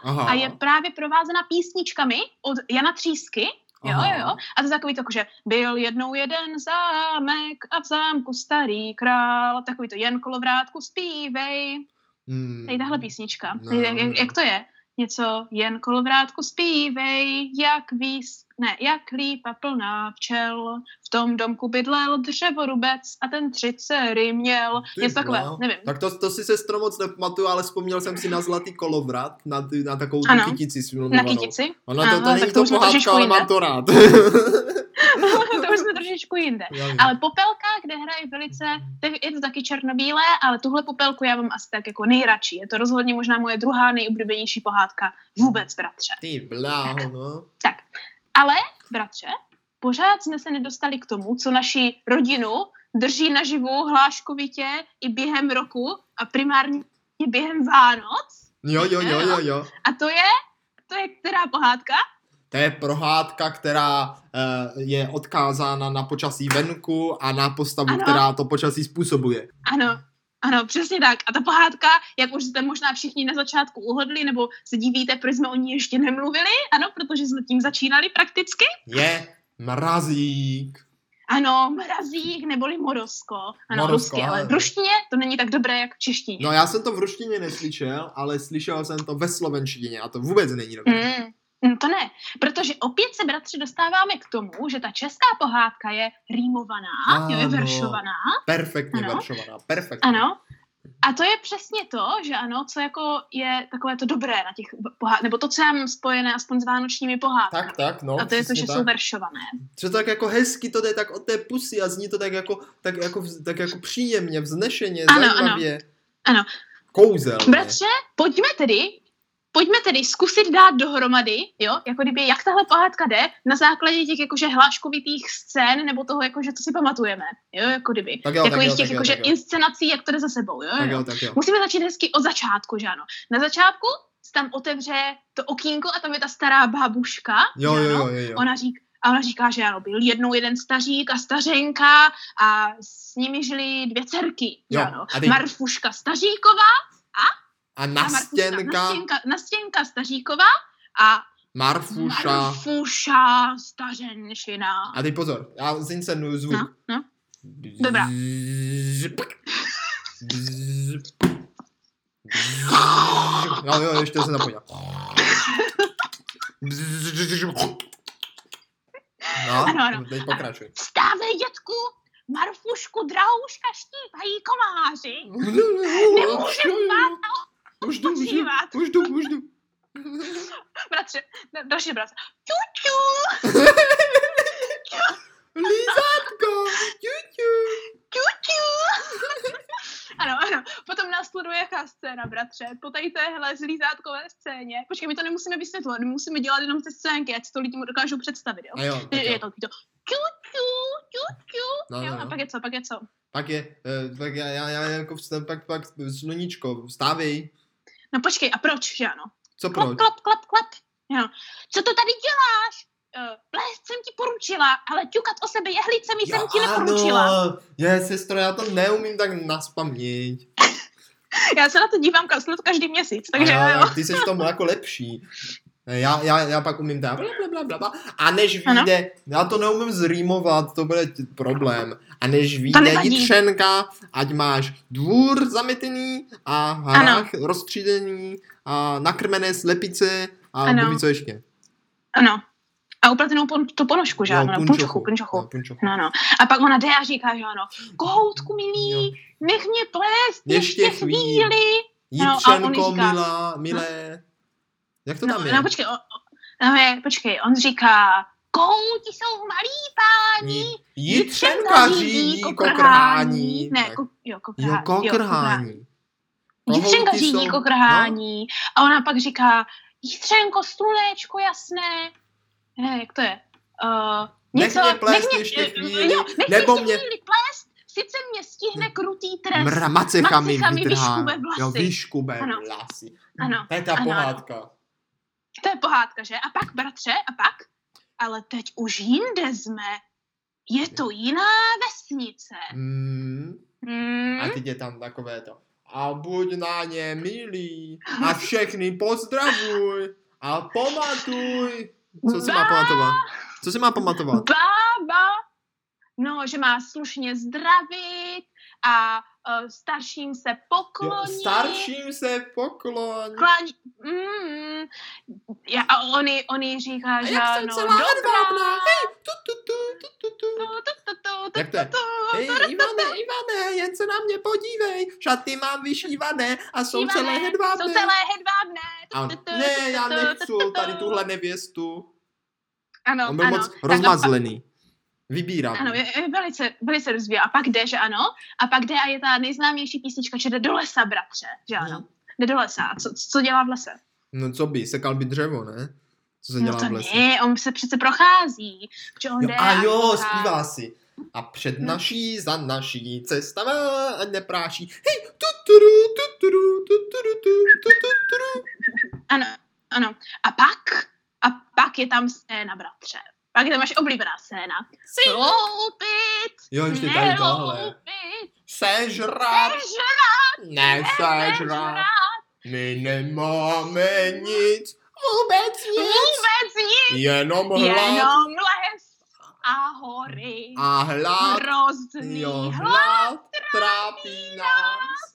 Aha.
a je právě provázena písničkami od Jana Třísky. Jo,
Aha.
jo, jo. A to je takový to, že byl jednou jeden zámek a v zámku starý král. Takový to jen kolovrátku zpívej.
Hmm.
Tady tahle písnička.
No,
Tady, jak, jak to je? Něco, jen kolovrátku zpívej, jak víc, ne, jak lípa plná včel, v tom domku bydlel dřevorubec a ten tři dcery měl.
Ty
Něco takové, nevím.
Tak to, to si sestro moc nepamatuju, ale vzpomněl jsem si na zlatý kolovrat, na, na takovou
Ano.
kytici
Na kytici.
Ono to, to není
to
to pohádka, ale mám to rád. [LAUGHS]
jsme trošičku jinde.
Já vím.
Ale Popelka, kde hraje velice, je to taky černobílé, ale tuhle Popelku já mám asi tak jako nejradši. Je to rozhodně možná moje druhá nejoblíbenější pohádka vůbec, bratře.
Ty bláho, no.
Tak, ale, bratře, pořád jsme se nedostali k tomu, co naši rodinu drží naživu hláškovitě i během roku a primárně během Vánoc.
Jo, jo, jo, jo, jo.
A to je, to je která pohádka?
To je prohádka, která eh, je odkázána na počasí venku a na postavu,
Ano.
která to počasí způsobuje.
Ano, ano, přesně tak. A ta pohádka, jak už jste možná všichni na začátku uhodli, nebo se divíte, proč jsme o ní ještě nemluvili, ano, protože jsme tím začínali prakticky.
Je mrazík.
Ano, mrazík neboli morosko. Ano,
Morosko,
rusky, ale v ruštině to není tak dobré, jak v češtině.
No já jsem to v ruštině neslyšel, ale slyšel jsem to ve slovenštině a to vůbec není dobré.
Mm, mm, to ne, protože opět se, bratři, dostáváme k tomu, že ta česká pohádka je rýmovaná, jo, je
Ano.
veršovaná,
Perfektně
Ano.
veršovaná, perfektně.
ano. A to je přesně to, že ano, co jako je takové to dobré na těch pohádkách, nebo to, co mám spojené aspoň s vánočními pohádkami.
Tak, tak, no.
a to je to, že
tak.
jsou veršované.
Že to tak jako hezky to jde tak od té pusy a zní to tak jako, tak jako, tak jako příjemně, vznešeně,
Ano,
zajímavě.
Ano.
Kouzelně.
Bratře, pojďme tedy, pojďme tedy zkusit dát dohromady, jo, jako kdyby, jak tahle pohádka jde, na základě těch jakože hláškovitých scén, nebo toho, jakože co si pamatujeme, jo, jako kdyby.
Tak jo, tak
Takových
jo,
těch
tak jo,
jakože
tak jo.
inscenací, jak to jde za sebou, jo,
Tak
jo.
jo, tak jo.
Musíme začít hezky od začátku, že ano. Na začátku se tam otevře to okýnko a tam je ta stará babuška,
Jo, jo, jo, jo, jo.
Ona říká, a ona říká, že ano, byl jednou jeden stařík a stařenka a s nimi žili dvě dcerky,
Jo,
ano. Marfuška Staříková
A
a
nastěnka,
nastěnka, nastěnka Staříková a
Marfuša.
Marfuša Stařenšina.
A teď pozor, já zincenuju zvuk.
No, no. Dobrá.
Bzzz. Jo, jo, ještě se. Bzzz. No,
Ano, ano.
teď pokračuj.
Vstávej, dětku, Marfušku, drahouška štípají komáři. Nemůže [LAUGHS] spát
Už jdu, už jdu, už jdu, už jdu.
Bratře, další bratře. Čuču,
Lízátko, čuču.
čuču. Ano, ano. Potom následuje jaká scéna, bratře? Po tady téhle zlízátkové scéně. Počkej, my to nemusíme vysvětlovat, my musíme dělat jenom ty scénky, ať si to lidi dokážou představit, jo?
A jo, tak
Je,
jo.
je to to čuču, čuču.
No,
jo,
no,
a
no.
pak je co, pak je co?
Pak je, eh, pak já, já, já jako vstám, pak, pak sluníčko, vstávej.
No počkej, a proč, že ano?
Co
Klap,
proč?
klap, klap, klap. Jo. Co to tady děláš? Uh, plést jsem ti poručila, ale ťukat o sebe jehlicemi jsem ti neporučila.
Ano, je, sestro, já to neumím tak naspamět. [LAUGHS]
Já se na to dívám ka- každý měsíc, takže
A
jo.
jo, ty jsi v tom jako lepší. Já, já, já pak umím tak bla, bla, bla, bla, bla. A než
Ano.
vyjde, já to neumím zrýmovat, to bude problém. A než vyjde jitřenka, ať máš dvůr zametený a hrách rozstřídený a nakrmené slepice a
Ano.
co ještě.
Ano. A upletenou pon, tu ponožku, že
Jo,
ano? Punčochu, punčochu.
Jo, punčochu.
No, no. A pak ona jde a říká, že ano, kohoutku milý,
Jo.
nech mě plést
Ještě
ještě, chvíli. No, a on
Jitřenko,
říká-
milá, milé. Jak to
No,
tam je?
no, počkej, o, o, no, je, počkej, on říká, kohouti jsou malí páni,
Jitřenka řídí kokrhání.
Ne, ko, jo,
Jo,
kokrhání.
kokrhání.
Jitřenka řídí
jsou- no.
kokrhání. A ona pak říká, Jitřenko, slunečko jasné. Ne, jak to je? Uh,
Nech mě plést
nech
ještě
eh,
chvíli,
jo, nech
nebo
ještě
mě-
plést, sice mě stihne krutý trest.
Mra, macechami
Macechami
vytrhá.
vyškube vlasy.
Jo, vyškube
Ano.
vlasy.
Ano,
To je ta
ano,
pohádka.
To je pohádka, že? A pak, bratře, a pak? Ale teď už jinde jsme. Je to jiná vesnice.
Hmm.
Hmm?
A teď je tam takové to. A buď na ně milý. A všechny pozdravuj. A pamatuj. Co si má pamatovat? Co si má pamatovat?
Bába, no, že má slušně zdravit a starším se pokloní.
Jo, starším se pokloní.
Klání, mm, ja, a oni, oni říká,
A
že
jak jsem celá
dobrá.
hedvábná. Hej, tu, tu, tu, tu, tu, tu.
Tu, tu, tu, tu, tu,
Jak to je?
tu, tu,
Hej,
tu, tu,
Ivane,
tu.
Ivane, jen se na mě podívej. Šaty mám vyšívané a jsou
Šívané,
celé hedvábné.
Jsou celé hedvábné. Tu, tu, tu,
ne,
tu,
já
tu,
nechci
tu, tu,
tady
tu.
tuhle nevěstu.
Ano,
On byl
ano.
moc
Tak
rozmazlený. Vybírám.
Ano, je, je velice, velice rozvíjí. A pak jde, že ano. A pak jde a je ta nejznámější písnička, že jde do lesa, bratře. Že ano.
Mhm.
Jde do lesa. A co, co dělá v lese?
No co by, sekal by dřevo, ne? Co se dělá
No to
v lese?
ne, on se přece prochází. Protože on
Jo,
jde
a jo,
kouká.
zpívá si. A před
No.
naší, za naší cesta a nepráší. Hej, tuturu, tuturu, tuturu, tu, tu, tuturu.
Ano, ano. A pak, a pak je tam scéna, bratře. Pak je tam vaše oblíbená scéna. Sloupit,
Jo, ještě tady tohle.
neloupit,
Sežrat,
sežrat,
ne sežrat.
sežrat,
My nemáme nic, vůbec nic.
vůbec nic,
Jenom hlad
jenom les a hory.
a hlad.
Hrozný
Jo,
hlad.
hlad trápí nás.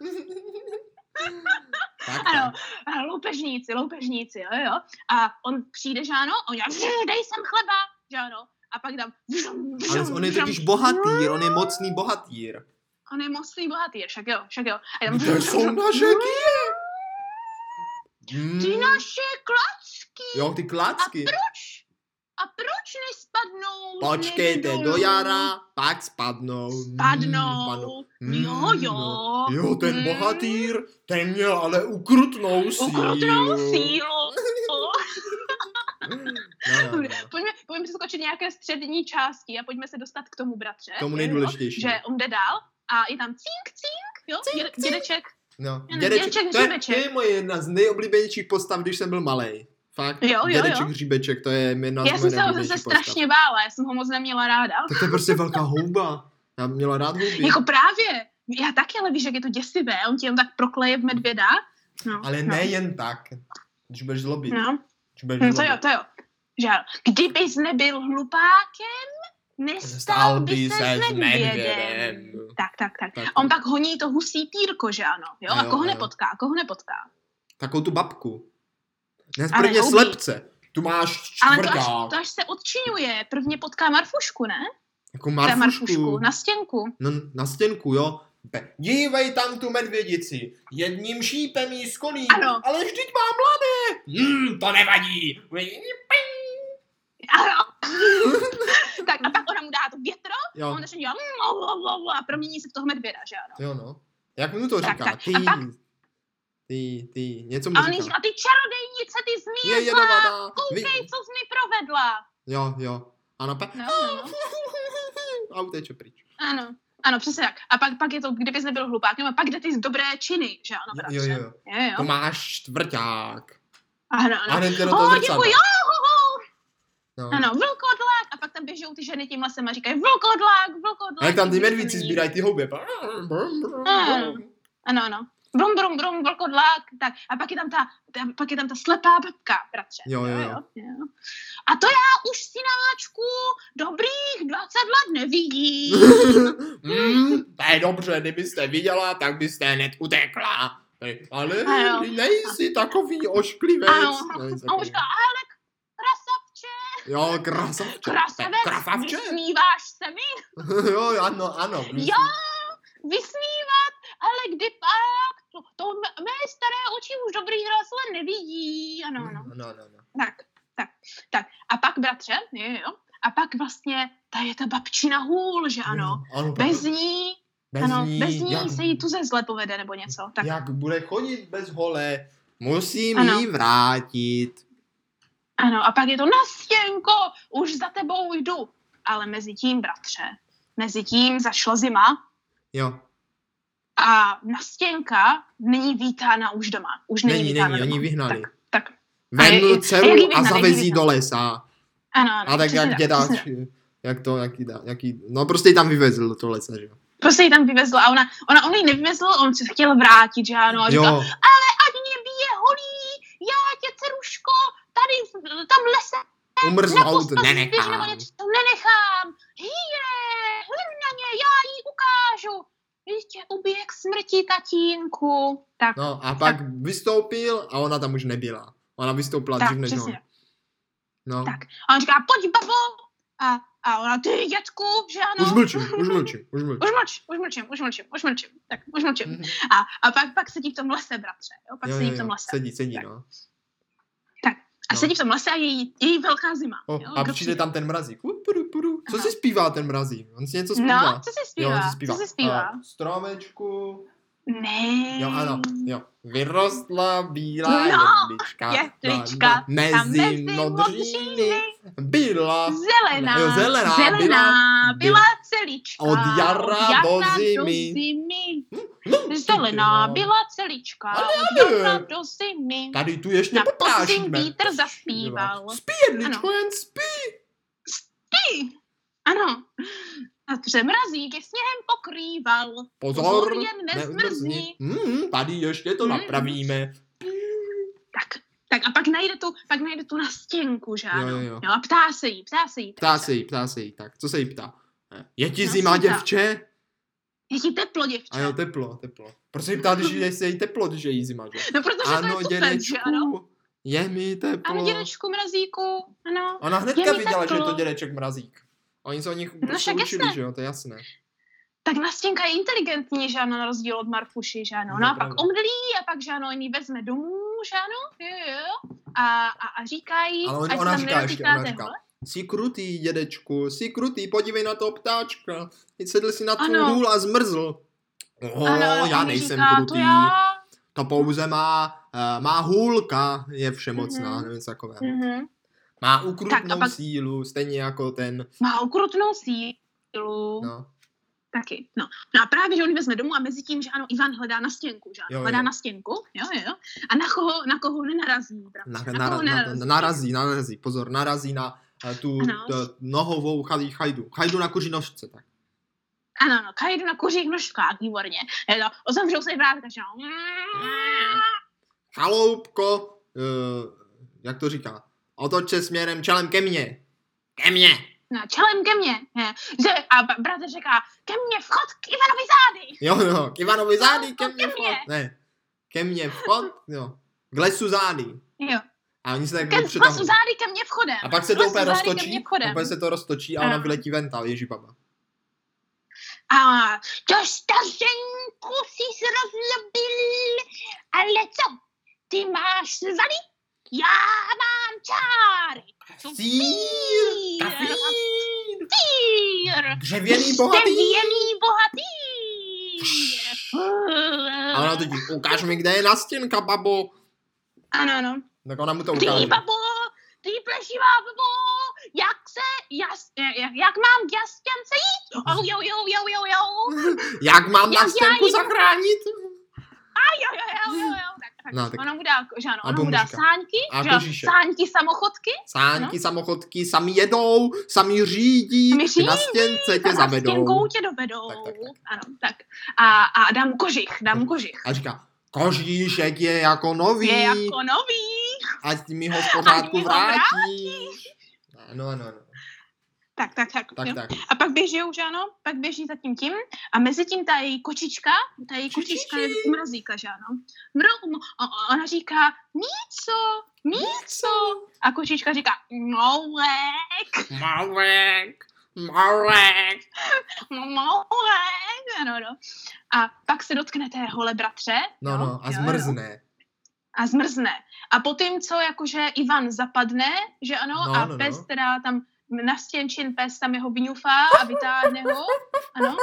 [LAUGHS] tak,
Ano,
tak.
a loupežníci, loupežníci, jo, jo. A on přijde, že ano, a on dělá, "Vžu, dej sem chleba, že ano. A pak vžum,
Ale on je totiž bohatýr, on je mocný bohatýr.
On je mocný bohatý, však jo, však jo. A tam,
Kde jsou naše? Hmm.
Ty naše klacky.
Jo, ty klacky.
Proč? A proč nespadnou?
Počkejte do jara, pak spadnou. Hmm,
Spadnou.
Hmm,
Jo, jo.
no. Jo, ten
Hmm.
bohatýr, ten měl ale ukrutnou sílu.
Ukrutnou sílu. [LAUGHS]
No, no, no.
Pojďme, pojďme přeskočit nějaké střední části a pojďme se dostat k tomu, bratře.
K tomu
jo,
nejdůležitějšímu.
Že on jde dál a je tam cink, cink, jo,
Cink,
děde,
cink.
dědeček.
No, dědeček,
dědeček
to, je, to je moje jedna z nejoblíbenějších postav, když jsem byl malý. Fakt,
Jo, jo,
dědeček
jo.
Hříbeček, to je jedna
Já jsem se ho zase
postav.
strašně bála, já jsem ho moc neměla ráda.
Tak to je prostě velká houba. Já měla rád houby.
Jako právě, já taky, ale víš, jak je to děsivé, on ti jen tak prokleje v medvěda. No,
Ale
no,
ne jen tak. Když budeš zlobit.
No,
Když budeš
no to
zlobit.
jo, to jo. Že kdybys nebyl hlupákem, nestal by se s medvědem. Tak, tak, tak.
Tak,
on pak honí to husí pírko, že ano. Jo?
A
A
jo,
koho
a jo.
nepotká, koho nepotká.
Takovou tu babku. Ne, prvně
houby.
slepce. Tu máš
Ale to až, to až se odčinuje. Prvně potká Marfušku, ne?
Jako Marfušku.
Marfušku, na stěnku.
No, na stěnku, jo. Dívej tam tu medvědici. Jedním šípem jí skolí.
Ano.
Ale vždyť má mladé. Hmm, to nevadí.
Ano. [LAUGHS] tak a pak ona mu dá to větro a
Jo,
on začne dělat la, la, la, a promění se v toho medvěda, že ano.
jo no. Jak mu to
Tak,
říká?
tak. A pak-
ty, ty, něco
A jí
říká.
říká, ty čarodejnice, ty
Je
zmije zlá,
jedovatá. Vy...
koukej, co jsi mi provedla.
Jo, jo. Ano, pe...
No, no, [LAUGHS] no.
A uteče pryč.
Ano, ano, přesně tak. A pak, pak je to, kdybys nebyl hlupák, a pak jde ty dobré činy, že ano, bratře.
jo, jo.
jo, jo.
To máš čtvrták.
Ano,
A
ano.
hned do toho
Oh, děkuji, jo, ho, ho.
No.
Ano, vlkodlák. A pak tam běžou ty ženy tím lesem a říkají vlkodlák, vlkodlák.
A jak tam ty medvíci sbírají ty houby.
Ano, ano. Brum, brum, brum, vlkodlák. Tak. A pak je tam ta, ta, pak je tam ta slepá babka, bratře.
Jo, jo, jo.
jo. A to já už synáčku dobrých 20 let nevidím. [LAUGHS]
mm, to je dobře, kdybyste viděla, tak byste hned utekla. Ale
Ano.
nejsi takový ošklivec.
Ano.
Nejsi
A on
takový.
říká, ale krasavče,
Jo, krasavče.
krasavec,
Krasavče?
vysmíváš se mi? [LAUGHS]
jo, ano, ano.
Jo, vysmívat, ale kdy pak, to, to mé- staré oči už dobrých 20 let nevidí. Ano, ano.
No, no, no.
Tak, tak, tak. A pak, bratře, jo, jo, a pak vlastně, ta je ta babčina hůl, že ano.
ano
Bez ní,
bez
ano,
ní,
bez ní
jak,
se jí tu ze zle povede nebo něco. Tak,
jak bude chodit bez hole, musím
Ano.
jí vrátit.
ano, a pak je to na stěnko, už za tebou jdu. Ale mezi tím, bratře, mezi tím zašla zima
Jo,
a Nastěnka není vítána už doma. Už není,
není,
vítána
není,
doma.
oni vyhnali.
Tak, tak. Ji
dceru a zavezí do lesa.
Ano, ano.
A tak jak děda, [LAUGHS] jak to, jaký, jaký, no prostě ji tam vyvezl do toho lesa, že jo.
Prostě ji tam vyvezl a ona, ona, on ji nevyvezl, on se chtěl vrátit, že ano, a říkal,
Jo,
ať mě bije holí, já tě, ceruško, tady tam lese
umrznout nenechám.
to nenechám. Hýre, hlím na ně, já jí ukážu. Vy tě děti, tatínku. Tak,
No a pak vystoupil a ona tam už nebyla. Ona vystoupila
tak
dřív než on. No.
Tak. A on říká, pojď babo. A, a ona, ty dětku, že ano.
Už mlčím, už mlčím, už mlčím.
Už mlč, už mlčím, už mlčím, už mlčím. Tak, už mlčím.
Mhm.
A, a pak, pak sedí v tom lese, bratře. Jo? Pak
Jo,
sedí
jo,
v tom lese.
sedí, sedí,
Tak.
no.
A
no.
sedí v tom lese a je jí, je jí velká zima.
O,
jo?
a
Kdo
přijde tam ten mrazík. U, puru, puru. Co
Aha.
si zpívá ten mrazík? On si něco zpívá.
No, co si zpívá?
Jo, on si zpívá.
Co si zpívá?
A, stromečku.
Ne.
Jo, ano, jo. Vyrostla bílá
No,
jedlička.
jedlička,
na-
tam
mezi
mezi
modříny. Byla
Zelená,
Jo, zelená
zelená
byla-
byla celička.
Od jara do
do
zimy.
zimy.
No,
Zelená
no.
byla celička.
Ale
Od
ale.
jara do zimy.
Tady tu ještě
Na
poplášíme.
vítr zaspíval.
Spí jedličko, jen spí.
Ty. Ano. A přemrazík je sněhem pokrýval.
Pozor,
Pozor, jen nezmrzni.
Hmm, tady ještě to
Hmm.
napravíme.
Tak, tak a pak najde tu, pak najde tu nastěnku, že ano?
Jo, jo, jo.
No a ptá se jí, ptá se jí.
Ptá se jí, ptá se jí. Tak, co se jí ptá? Je ti
No,
zima,
ptá.
děvče?
Je ti teplo, děvče.
A jo, teplo, teplo. Proč se jí ptá, když je se jí teplo, když je jí zima, že?
No, protože
Ano,
to je tupec, že ano?
dědečku, je mi teplo.
Ano, dědečku mrazíku, ano.
Ona hnedka viděla, že je to
teplo.
dědeček mrazík. Oni se o nich
No
prostě učili,
jasné.
že jo, to je jasné.
Tak nastěnka je inteligentní, že ano, na rozdíl od Marfuši, že ano.
No,
No a pak omdlí a pak, že ano, ji vezme domů, že ano, jo, jo. A, a, a říká jí,
Ale on- ona říká ještě, ona říká. Jsi krutý, dědečku, jsi krutý, podívej na toho ptáčka. Teď sedl si na
Ano.
hůl a zmrzl. Oh,
Ano,
já nejsem
říká,
krutý.
To já.
To pouze má, uh, má hůlka, je všemocná,
Mhm.
nevím co takového.
Mhm.
Má
Tak
ukrutnou
a pak-
sílu, stejně jako ten,
Má ukrutnou sílu.
no,
Taky, no. No a právě, že on vezme domů a mezi tím, že ano, Ivan hledá na stěnku, že ano,
Jo,
hledá
jo.
na stěnku, jo, jo, jo. A na koho, na koho nenarazí, bratře?
na,
na,
na,
koho
na,
nenarazí?
na, narazí, narazí, pozor, narazí na uh, tu
Ano.
t, nohovou chaj- chajdu. Chajdu na kuří nožce, tak.
Ano, no, kajdu na kuřích nožkách, výborně. Je to, ozemřou se vrátka, že ano.
Chaloupko, uh, jak to říká, otoč se směrem čelem ke mně. Ke mně.
No, čelem ke mně. Že, a bratr říká, ke mně vchod k Ivanovi zády.
Jo, jo, k Ivanovi zády, ke mně vchod. Ne, ke mně vchod, jo. K lesu zády.
Jo.
A oni se tak
Ke lesu
přitahují.
zády ke mně vchodem.
A pak se to úplně roztočí, úplně se to roztočí a ona vyletí ven, ta ježibaba.
A to stařenku si zrozlobil, ale co? Ty máš svaly? Já mám čáry.
Sír, kafír, dřevěný bohatý.
Dřevěný bohatý.
A ona teď, ukáž mi, kde je nastěnka, babo.
Ano, ano.
Tak ona mu to
Ty
ukáže.
babo, ty plešivá babo, jak se, jas, jak, jak mám k jastěnce jít? Oh, jo, jo, jo, jo, jo. [LAUGHS]
Jak mám
Jak
nastěnku zachránit?
A jo, jo, jo, jo, jo. Tak.
No, tak
Ona mu dá, že ano,
A
ona mu dá sáňky,
A
že ano,
kožíšek.
sáňky samochodky,
Sánky, samochodky, sami jedou, sami řídí,
Sami řídí,
na stěnce tě zavedou.
stěnkou tě dovedou.
Tak, tak, tak.
Ano, tak. A, a dá mu kožich, dá mu kožich.
A říká, kožíšek je jako nový,
Je jako nový.
ať mi ho v [LAUGHS] pořádku
ho
vrátíš. Ano, ano, ano.
Tak, tak, tak.
Tak,
jo.
tak.
A pak běží už, ano, pak běží za tím tím a mezi tím ta její kočička, ta její kočička je mrazíka, že ano. Mru, m- a- ona říká, Míco, Míco. A kočička říká, Moulek,
Malek, malek.
Moulek, ano, no. A pak se dotkne té hole bratře.
No, no, a
jo, jo.
zmrzne.
A zmrzne. A potom, co jakože Ivan zapadne, že ano,
No,
a
no, no.
pes teda tam nastěnčin pes tam jeho vyňufá a vytáhne ho, ano,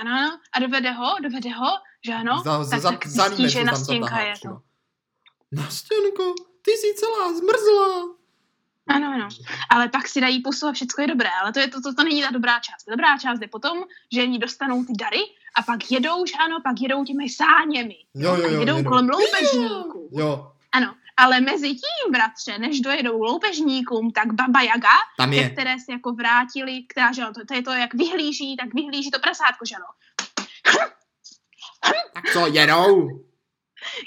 ano, ano, a dovede ho, dovede ho, že ano,
za, za,
tak,
za,
tak
za
zjistí, že
tam
nastěnka je to.
Nastěnko, ty jsi celá zmrzla.
Ano, ano. Ale pak si dají pusu a všechno je dobré, ale to, je, to, to, to není ta dobrá část. Ta dobrá část je potom, že oni dostanou ty dary a pak jedou, že ano, pak jedou těmi sáněmi.
Jo, jo,
a
jo,
jedou
jedou.
kolem loupežníků.
Jo,
Ano, ale mezi tím, bratře, než dojedou loupežníkům, tak Baba Jaga,
tam je.
které se jako vrátili, která, že to, to je to, jak vyhlíží, tak vyhlíží to prasátko, že ano.
Tak co, jedou?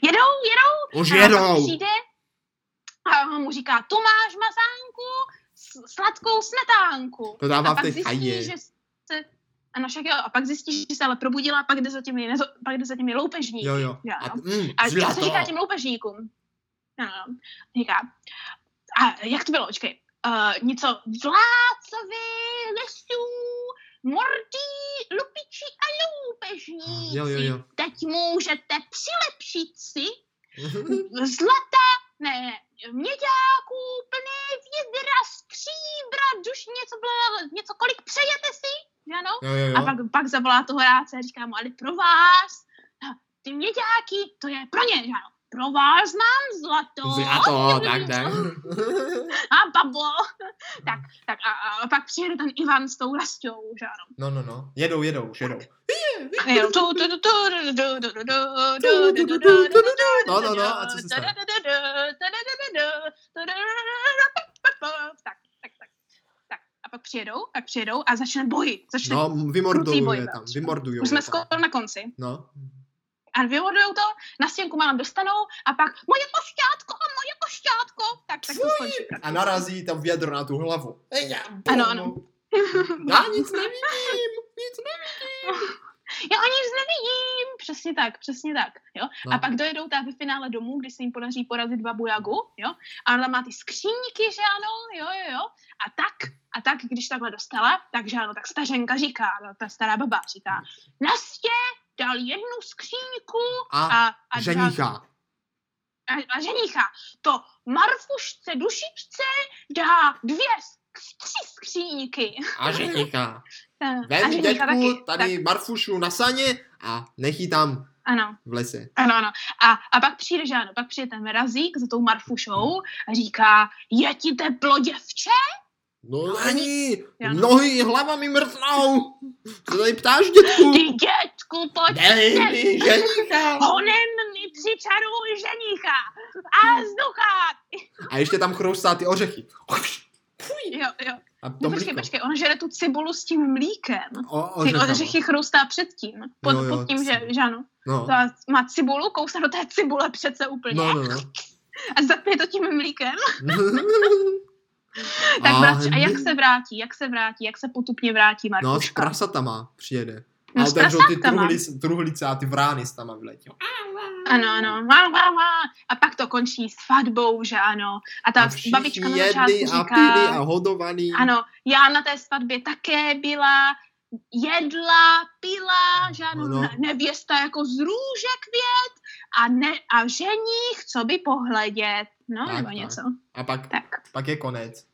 Jedou, jedou,
Už
a
jedou.
přijde a on mu říká, tu máš mazánku, sladkou smetánku.
To dává
a
v
pak
té
zjistí,
chajě.
že se, Ano, však jo, a pak zjistíš, že se ale probudila, a pak jde za těmi, nezo, pak jde za těmi loupežníky.
Jo, jo.
že
A, mm,
A
zlato.
co říká těm loupežníkům? Ano, říká, a jak to bylo, počkej, uh, něco vládcovi lesů, mordí, lupiči a loupežníci.
Jo, jo, jo.
Teď můžete přilepšit si [LAUGHS] zlata, ne, ne, měďáků, plné vědra, stříbra, duš, něco, bylo, něco kolik přejete si, ano?
Jo, jo, jo.
A pak, pak zavolá toho rádce a říká mu, ale pro vás, no, ty měďáky, to je pro ně, že ano? pro vás mám zlato.
Zlato, tak, tak.
A babo. Tak, tak a, a, pak přijede ten Ivan s tou rastou, že ano.
No, no, no. Jedou, jedou, jedou.
Jedou.
No, no, no. A co se stane?
Tak, tak, tak. A pak přijedou, pak přijedou a začne boji. Začne
no, vymordují je tam, vymordují.
Už jsme skoro na konci.
No.
A vymordujou to, na stěnku mám dostanou a pak moje košťátko, moje košťátko. Tak, tak to skončí.
A narazí tam vědro na tu hlavu. Ej, já,
Ano, ano. [LAUGHS]
Já nic nevidím, nic nevidím.
Já nic nevidím. Přesně tak, přesně tak. Jo?
No.
A pak dojedou ta ve finále domů, kdy se jim podaří porazit babu Jagu, jo? A ona má ty skříňky, že ano, jo, jo, jo. A tak, a tak, když takhle dostala, takže ano, tak stařenka říká, ta stará baba říká, Nastě dal jednu skříňku
A,
a, a,
ženicha.
a, a ženicha. To Marfušce dušičce dá dvě, tři skříňky.
A ženicha. [LAUGHS]
A
Vem
ženicha
dětku
taky.
tady Marfušu na saně a nech ji tam
Ano,
v lese.
Ano, ano. A, a pak přijde, že ano, pak přijde ten Merazík za tou Marfušou a říká, je ti teplo, děvče?
No
Já no.
nohy, hlava mi mrtnou. Co tady ptáš, dětku?
Ty dětku, pojď
Dej
sem.
mi ženicha.
Honem mi přičaruj ženicha a vzduchát.
A ještě tam chroustá ty ořechy.
Jo, jo.
A
No
to
počkej,
mlíko.
počkej, on žere tu cibulu s tím mlíkem.
O,
Ty
ořechama.
ořechy chroustá předtím. Pod,
Jo, jo,
pod tím, že, že ano.
No.
Ta má cibulu, kousne do té cibule přece úplně.
No, no, no. [LAUGHS]
A zapije to tím mlíkem. [LAUGHS] [LAUGHS] Tak
A
bratře, a jak se vrátí, jak se vrátí, jak se potupně vrátí
No, s prasatama přijede.
No,
A otevřou ty
prasátkama.
truhlic, truhlice a ty vrány s tam vyletěl.
Ano, ano. A pak to končí svatbou, že ano. A ta
A
babička na začátku
a
říká,
pili a hodovaný.
ano, já na té svatbě také byla, jedla, pila, že ano,
Ano.
ne- nevěsta jako z růže květ a, ne, a ženích, co by pohledět, no,
Tak,
nebo
tak.
něco.
A pak,
Tak.
pak je konec.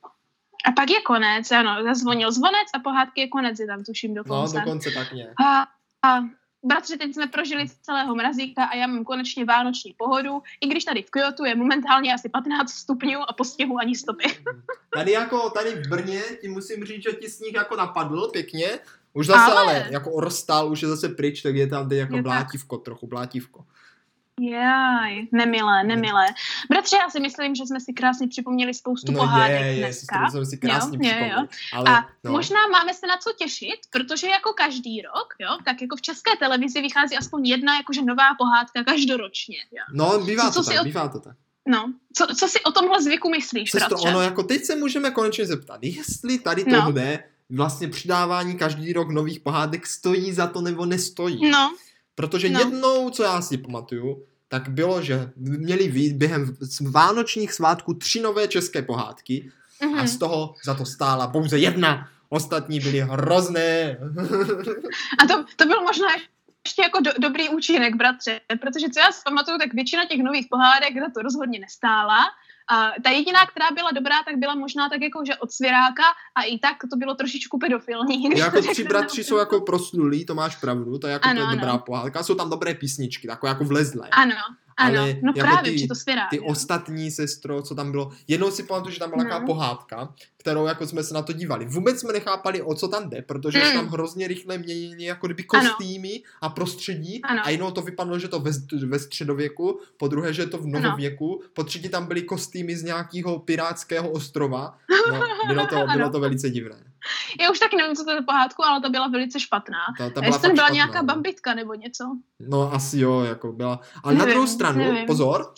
A pak je konec, ano, zazvonil zvonec a pohádky je konec, je tam tuším
No,
dokonce.
dokonce tak nějak.
A, a bratři, teď jsme prožili celého mrazíka a já mám konečně vánoční pohodu, i když tady v Kyoto je momentálně asi 15 stupňů a po stěhu ani stopy. [LAUGHS]
Tady jako, tady v Brně, ti musím říct, že ti sníh jako napadl pěkně. Už zase ale,
Ale-
jako orostal, už je zase pryč, tak je tam teď jako
Je tak.
trochu blátívko.
Jaj, nemilé, nemilé. Bratře, já si myslím, že jsme si krásně připomněli spoustu
No
pohádek
je, je,
dneska.
jsme si krásně
Jo, jo, jo.
Ale,
A
no,
možná máme se na co těšit, protože jako každý rok, jo, tak jako v české televizi vychází aspoň jedna jakože nová pohádka každoročně. Jo.
no, bývá
Co- co
to
si
tak,
o-
bývá to tak.
No, co, co si o tomhle zvyku myslíš,
Přesto
bratře?
ono, jako teď se můžeme konečně zeptat, jestli tady
No.
tohle vlastně přidávání každý rok nových pohádek stojí za to nebo nestojí.
No,
Protože
No.
jednou, co já si pamatuju, tak bylo, že měli být během vánočních svátků tři nové české pohádky
mhm.
a z toho za to stála pouze jedna. Ostatní byly hrozné. [LAUGHS]
A to, to byl možná ještě jako do, dobrý účinek, bratře, protože co já si pamatuju, tak většina těch nových pohádek za to rozhodně nestála. A ta jediná, která byla dobrá, tak byla možná tak jako, že od svěráka a i tak to bylo trošičku pedofilní.
jako [LAUGHS] tři bratři jsou jako proslulí, to máš pravdu, to je jako
Ano,
to je
ano.
dobrá pohádka. Jsou tam dobré písničky, takové jako vlezlé.
Ano, ano,
Ale
no
jako
právě,
ty-
to svěrák.
Ty
jo.
ostatní sestro, co tam bylo. Jednou si pamatuju, že tam byla
No.
taková pohádka, kterou jako jsme se na to dívali. Vůbec jsme nechápali, o co tam jde, protože se
Mm.
tam hrozně rychle měnili jako kdyby
Ano.
kostýmy a prostředí.
Ano.
A jednou to vypadlo, že to ve, ve středověku, po druhé, že je to v novověku, po třetí tam byly kostýmy z nějakého pirátského ostrova. No, bylo to, [LAUGHS] bylo
Ano.
to velice divné.
Já už taky nevím, co to je pohádku, ale to byla velice špatná.
Ta, ta byla
jestli byla
špatná,
nějaká
no.
bambitka nebo něco.
No asi jo, jako byla. Ale na
Nevím,
druhou stranu,
nevím.
pozor,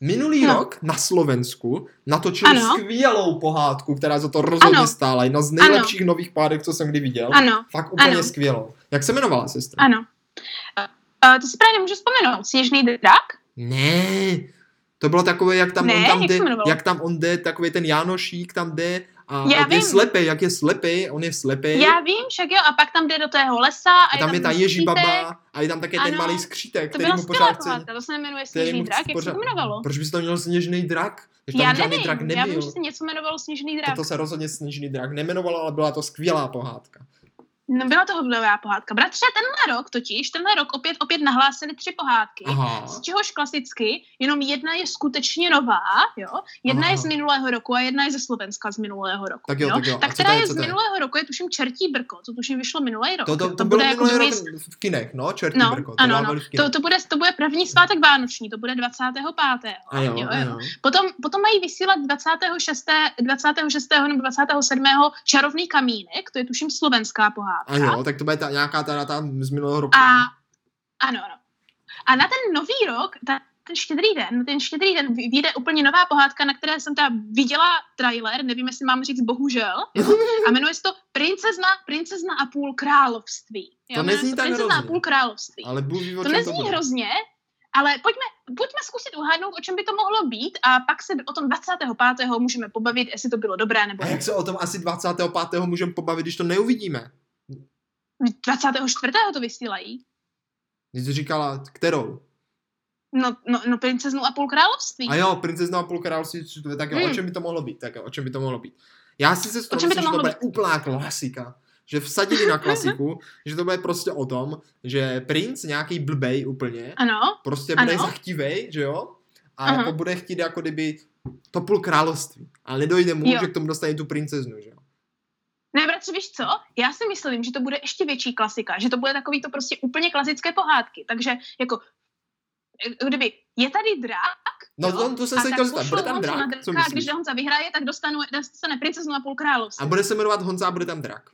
Minulý no. rok na Slovensku natočili ano. skvělou pohádku, která za to rozhodně ano. stála. Jedna z nejlepších ano. nových pohádek, co jsem kdy viděl. Ano. Fakt úplně ano. skvělou. Jak se jmenovala sestra?
Ano. Uh, to si právě nemůžu vzpomenout. Sněžný drak?
Ne. To bylo takové, jak tam ne, on tam jde, jak tam on jde, takový ten Jánošík tam jde a Já jak vím. je slepý, jak je slepý, on je slepý.
Já vím, však jo, a pak tam jde do tého lesa.
A, a tam je, tam je ta Ježibaba a je tam také ano, ten malý skřítek,
který mu pořád chce. To se jmenuje Sněžný drak, jak se to jmenovalo?
Proč bys to měl Sněžný drak?
Že já nevím, drak nebyl. já vím, že se něco jmenovalo Sněžný drak.
To se rozhodně Sněžný drak nemenovalo, ale byla to skvělá pohádka.
No byla to hodnová pohádka. Bratře, tenhle rok totiž, tenhle rok opět opět nahlásili tři pohádky, Aha. z čehož klasicky jenom jedna je skutečně nová, jo? Jedna Aha. je z minulého roku a jedna je ze Slovenska z minulého roku.
Tak jo,
jo?
tak jo.
Tak která je, je z minulého roku je tuším Čertí brko, to tuším vyšlo minulý rok.
To, to, to, to bude jako druhý... v kinech, no, Čertí no, brko. To
ano, no. To, to, bude, to bude první svátek vánoční, to bude 25. A jo, jo, jo. Potom, potom mají vysílat 26. 26. nebo 27. čarovný kamínek, to je tuším slovenská pohádka.
A jo, tak to bude ta, nějaká ta data z minulého roku.
A, ano, ano. A na ten nový rok, ta, ten štědrý den, ten štědrý den vyjde úplně nová pohádka, na které jsem ta viděla trailer, nevím, jestli mám říct bohužel, jo? [LAUGHS] a jmenuje se to Princezna, princezna a půl království.
Jo? To nezní tak
Princezna hrozně. a půl království.
Ale ví,
to nezní to hrozně, ale pojďme, pojďme zkusit uhádnout, o čem by to mohlo být a pak se o tom 25. můžeme pobavit, jestli to bylo dobré nebo
A jak se o tom asi 25. můžeme pobavit, když to neuvidíme?
24. to vysílají.
Když jsi říkala, kterou?
No, no, no princeznu a půl království.
A jo, princeznu a půl království, tak jo, hmm. o čem by to mohlo být? Tak jo, o čem by to mohlo být? Já si se z toho myslím, že to bude úplná klasika. Že vsadili na klasiku, [LAUGHS] že to bude prostě o tom, že princ nějaký blbej úplně,
ano,
prostě bude ano. zachtivej, že jo? A Aha. jako bude chtít jako kdyby to půl království. Ale nedojde mu, jo. že k tomu dostane tu princeznu, že?
Ne, bratře, víš co? Já si myslím, že to bude ještě větší klasika, že to bude takový to prostě úplně klasické pohádky. Takže jako kdyby je tady drak,
No to, to jsem se chtěl zeptat, bude tam drak,
co myslíš? Když Honza vyhraje, tak dostanu, dostane princeznu a půl království.
A bude se jmenovat Honza a bude tam drak.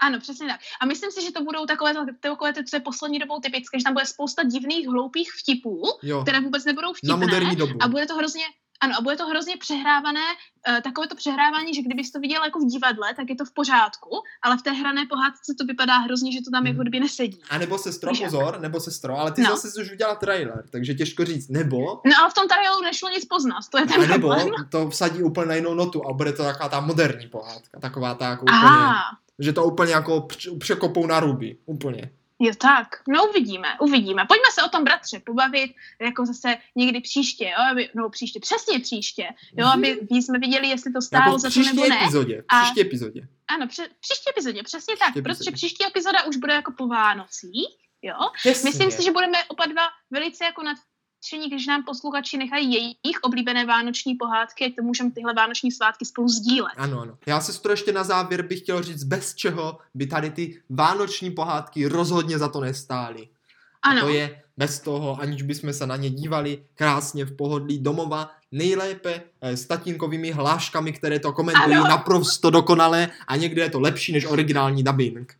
Ano, přesně tak. A myslím si, že to budou takové, takové ty, co je poslední dobou typické, že tam bude spousta divných, hloupých vtipů, jo. které vůbec nebudou vtipné.
Na moderní dobu.
A bude to hrozně, ano, a bude to hrozně přehrávané, uh, takové to přehrávání, že kdybys to viděl jako v divadle, tak je to v pořádku, ale v té hrané pohádce to vypadá hrozně, že to tam hmm. jako kdyby nesedí.
A nebo se stro, pozor, nebo se stro, ale ty no. zase už udělal trailer, takže těžko říct, nebo...
No ale v tom traileru nešlo nic poznat, to je ten
a nebo to vsadí úplně na jinou notu a bude to taková ta moderní pohádka, taková ta jako úplně... Aha. Že to úplně jako překopou na ruby, úplně.
Jo tak, no uvidíme, uvidíme. Pojďme se o tom, bratře, pobavit jako zase někdy příště, jo, aby, no příště, přesně příště, jo, mm-hmm. aby jsme viděli, jestli to stálo jako za to nebo ne.
Epizodě, a, příští epizodě.
Ano, pře, příští epizodě, přesně příští tak, epizodě. protože příští epizoda už bude jako po Vánocích, jo. Přesně. Myslím si, že budeme oba dva velice jako nad nadšení, když nám posluchači nechají jejich oblíbené vánoční pohádky, ať to můžeme tyhle vánoční svátky spolu sdílet.
Ano, ano. Já se to ještě na závěr bych chtěl říct, bez čeho by tady ty vánoční pohádky rozhodně za to nestály. Ano. A to je bez toho, aniž bychom se na ně dívali krásně v pohodlí domova, nejlépe eh, s tatínkovými hláškami, které to komentují ano. naprosto dokonale a někde je to lepší než originální dubbing.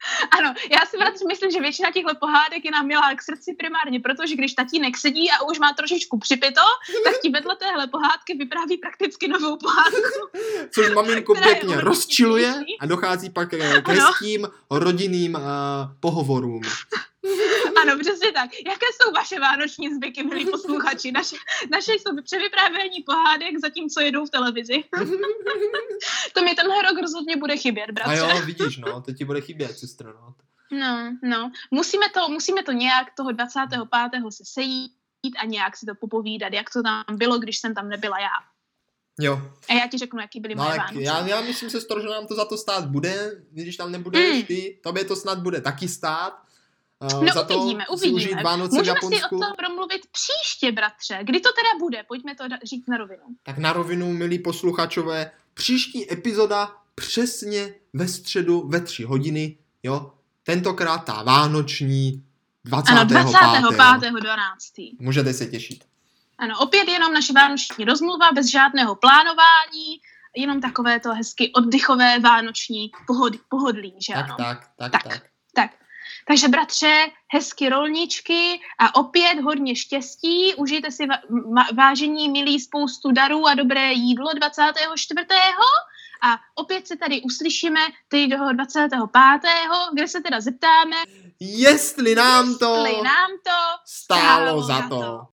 [LAUGHS]
Ano, já si vlastně myslím, že většina těchto pohádek je nám milá k srdci primárně, protože když tatínek sedí a už má trošičku připito, tak ti vedle téhle pohádky vypráví prakticky novou pohádku. [LAUGHS]
Což maminku pěkně rozčiluje a dochází pak k hezkým rodinným uh, pohovorům. [LAUGHS]
Ano, přesně tak. Jaké jsou vaše vánoční zvyky, milí posluchači? Naše, naše jsou převyprávění pohádek, zatímco jedou v televizi. [LAUGHS] to mi tenhle rok rozhodně bude chybět, bratře.
A jo, vidíš, no, to ti bude chybět, sestro, no.
No, no. Musíme to, musíme to nějak toho 25. se sejít a nějak si to popovídat, jak to tam bylo, když jsem tam nebyla já.
Jo.
A já ti řeknu, jaký byly no, moje Vánoce.
Já, já myslím, se, že nám to za to stát bude, když tam nebudeš mm. ty, tobě to snad bude taky stát.
Uh, no za uvidíme, to uvidíme.
Vánoce
Můžeme si o tom promluvit příště, bratře. Kdy to teda bude? Pojďme to říct na rovinu.
Tak na rovinu, milí posluchačové, příští epizoda přesně ve středu ve tři hodiny, jo? Tentokrát ta vánoční 25. Ano,
25. 12.
Můžete se těšit.
Ano, opět jenom naše vánoční rozmluva, bez žádného plánování, jenom takové to hezky oddychové vánoční pohod, pohodlí, že
tak,
ano?
Tak, tak, tak, tak.
tak. Takže bratře, hezky rolničky a opět hodně štěstí. Užijte si vážení, milí, spoustu darů a dobré jídlo 24. A opět se tady uslyšíme teď do 25. kde se teda zeptáme,
jestli nám to,
jestli nám to
stálo, stálo za to. to.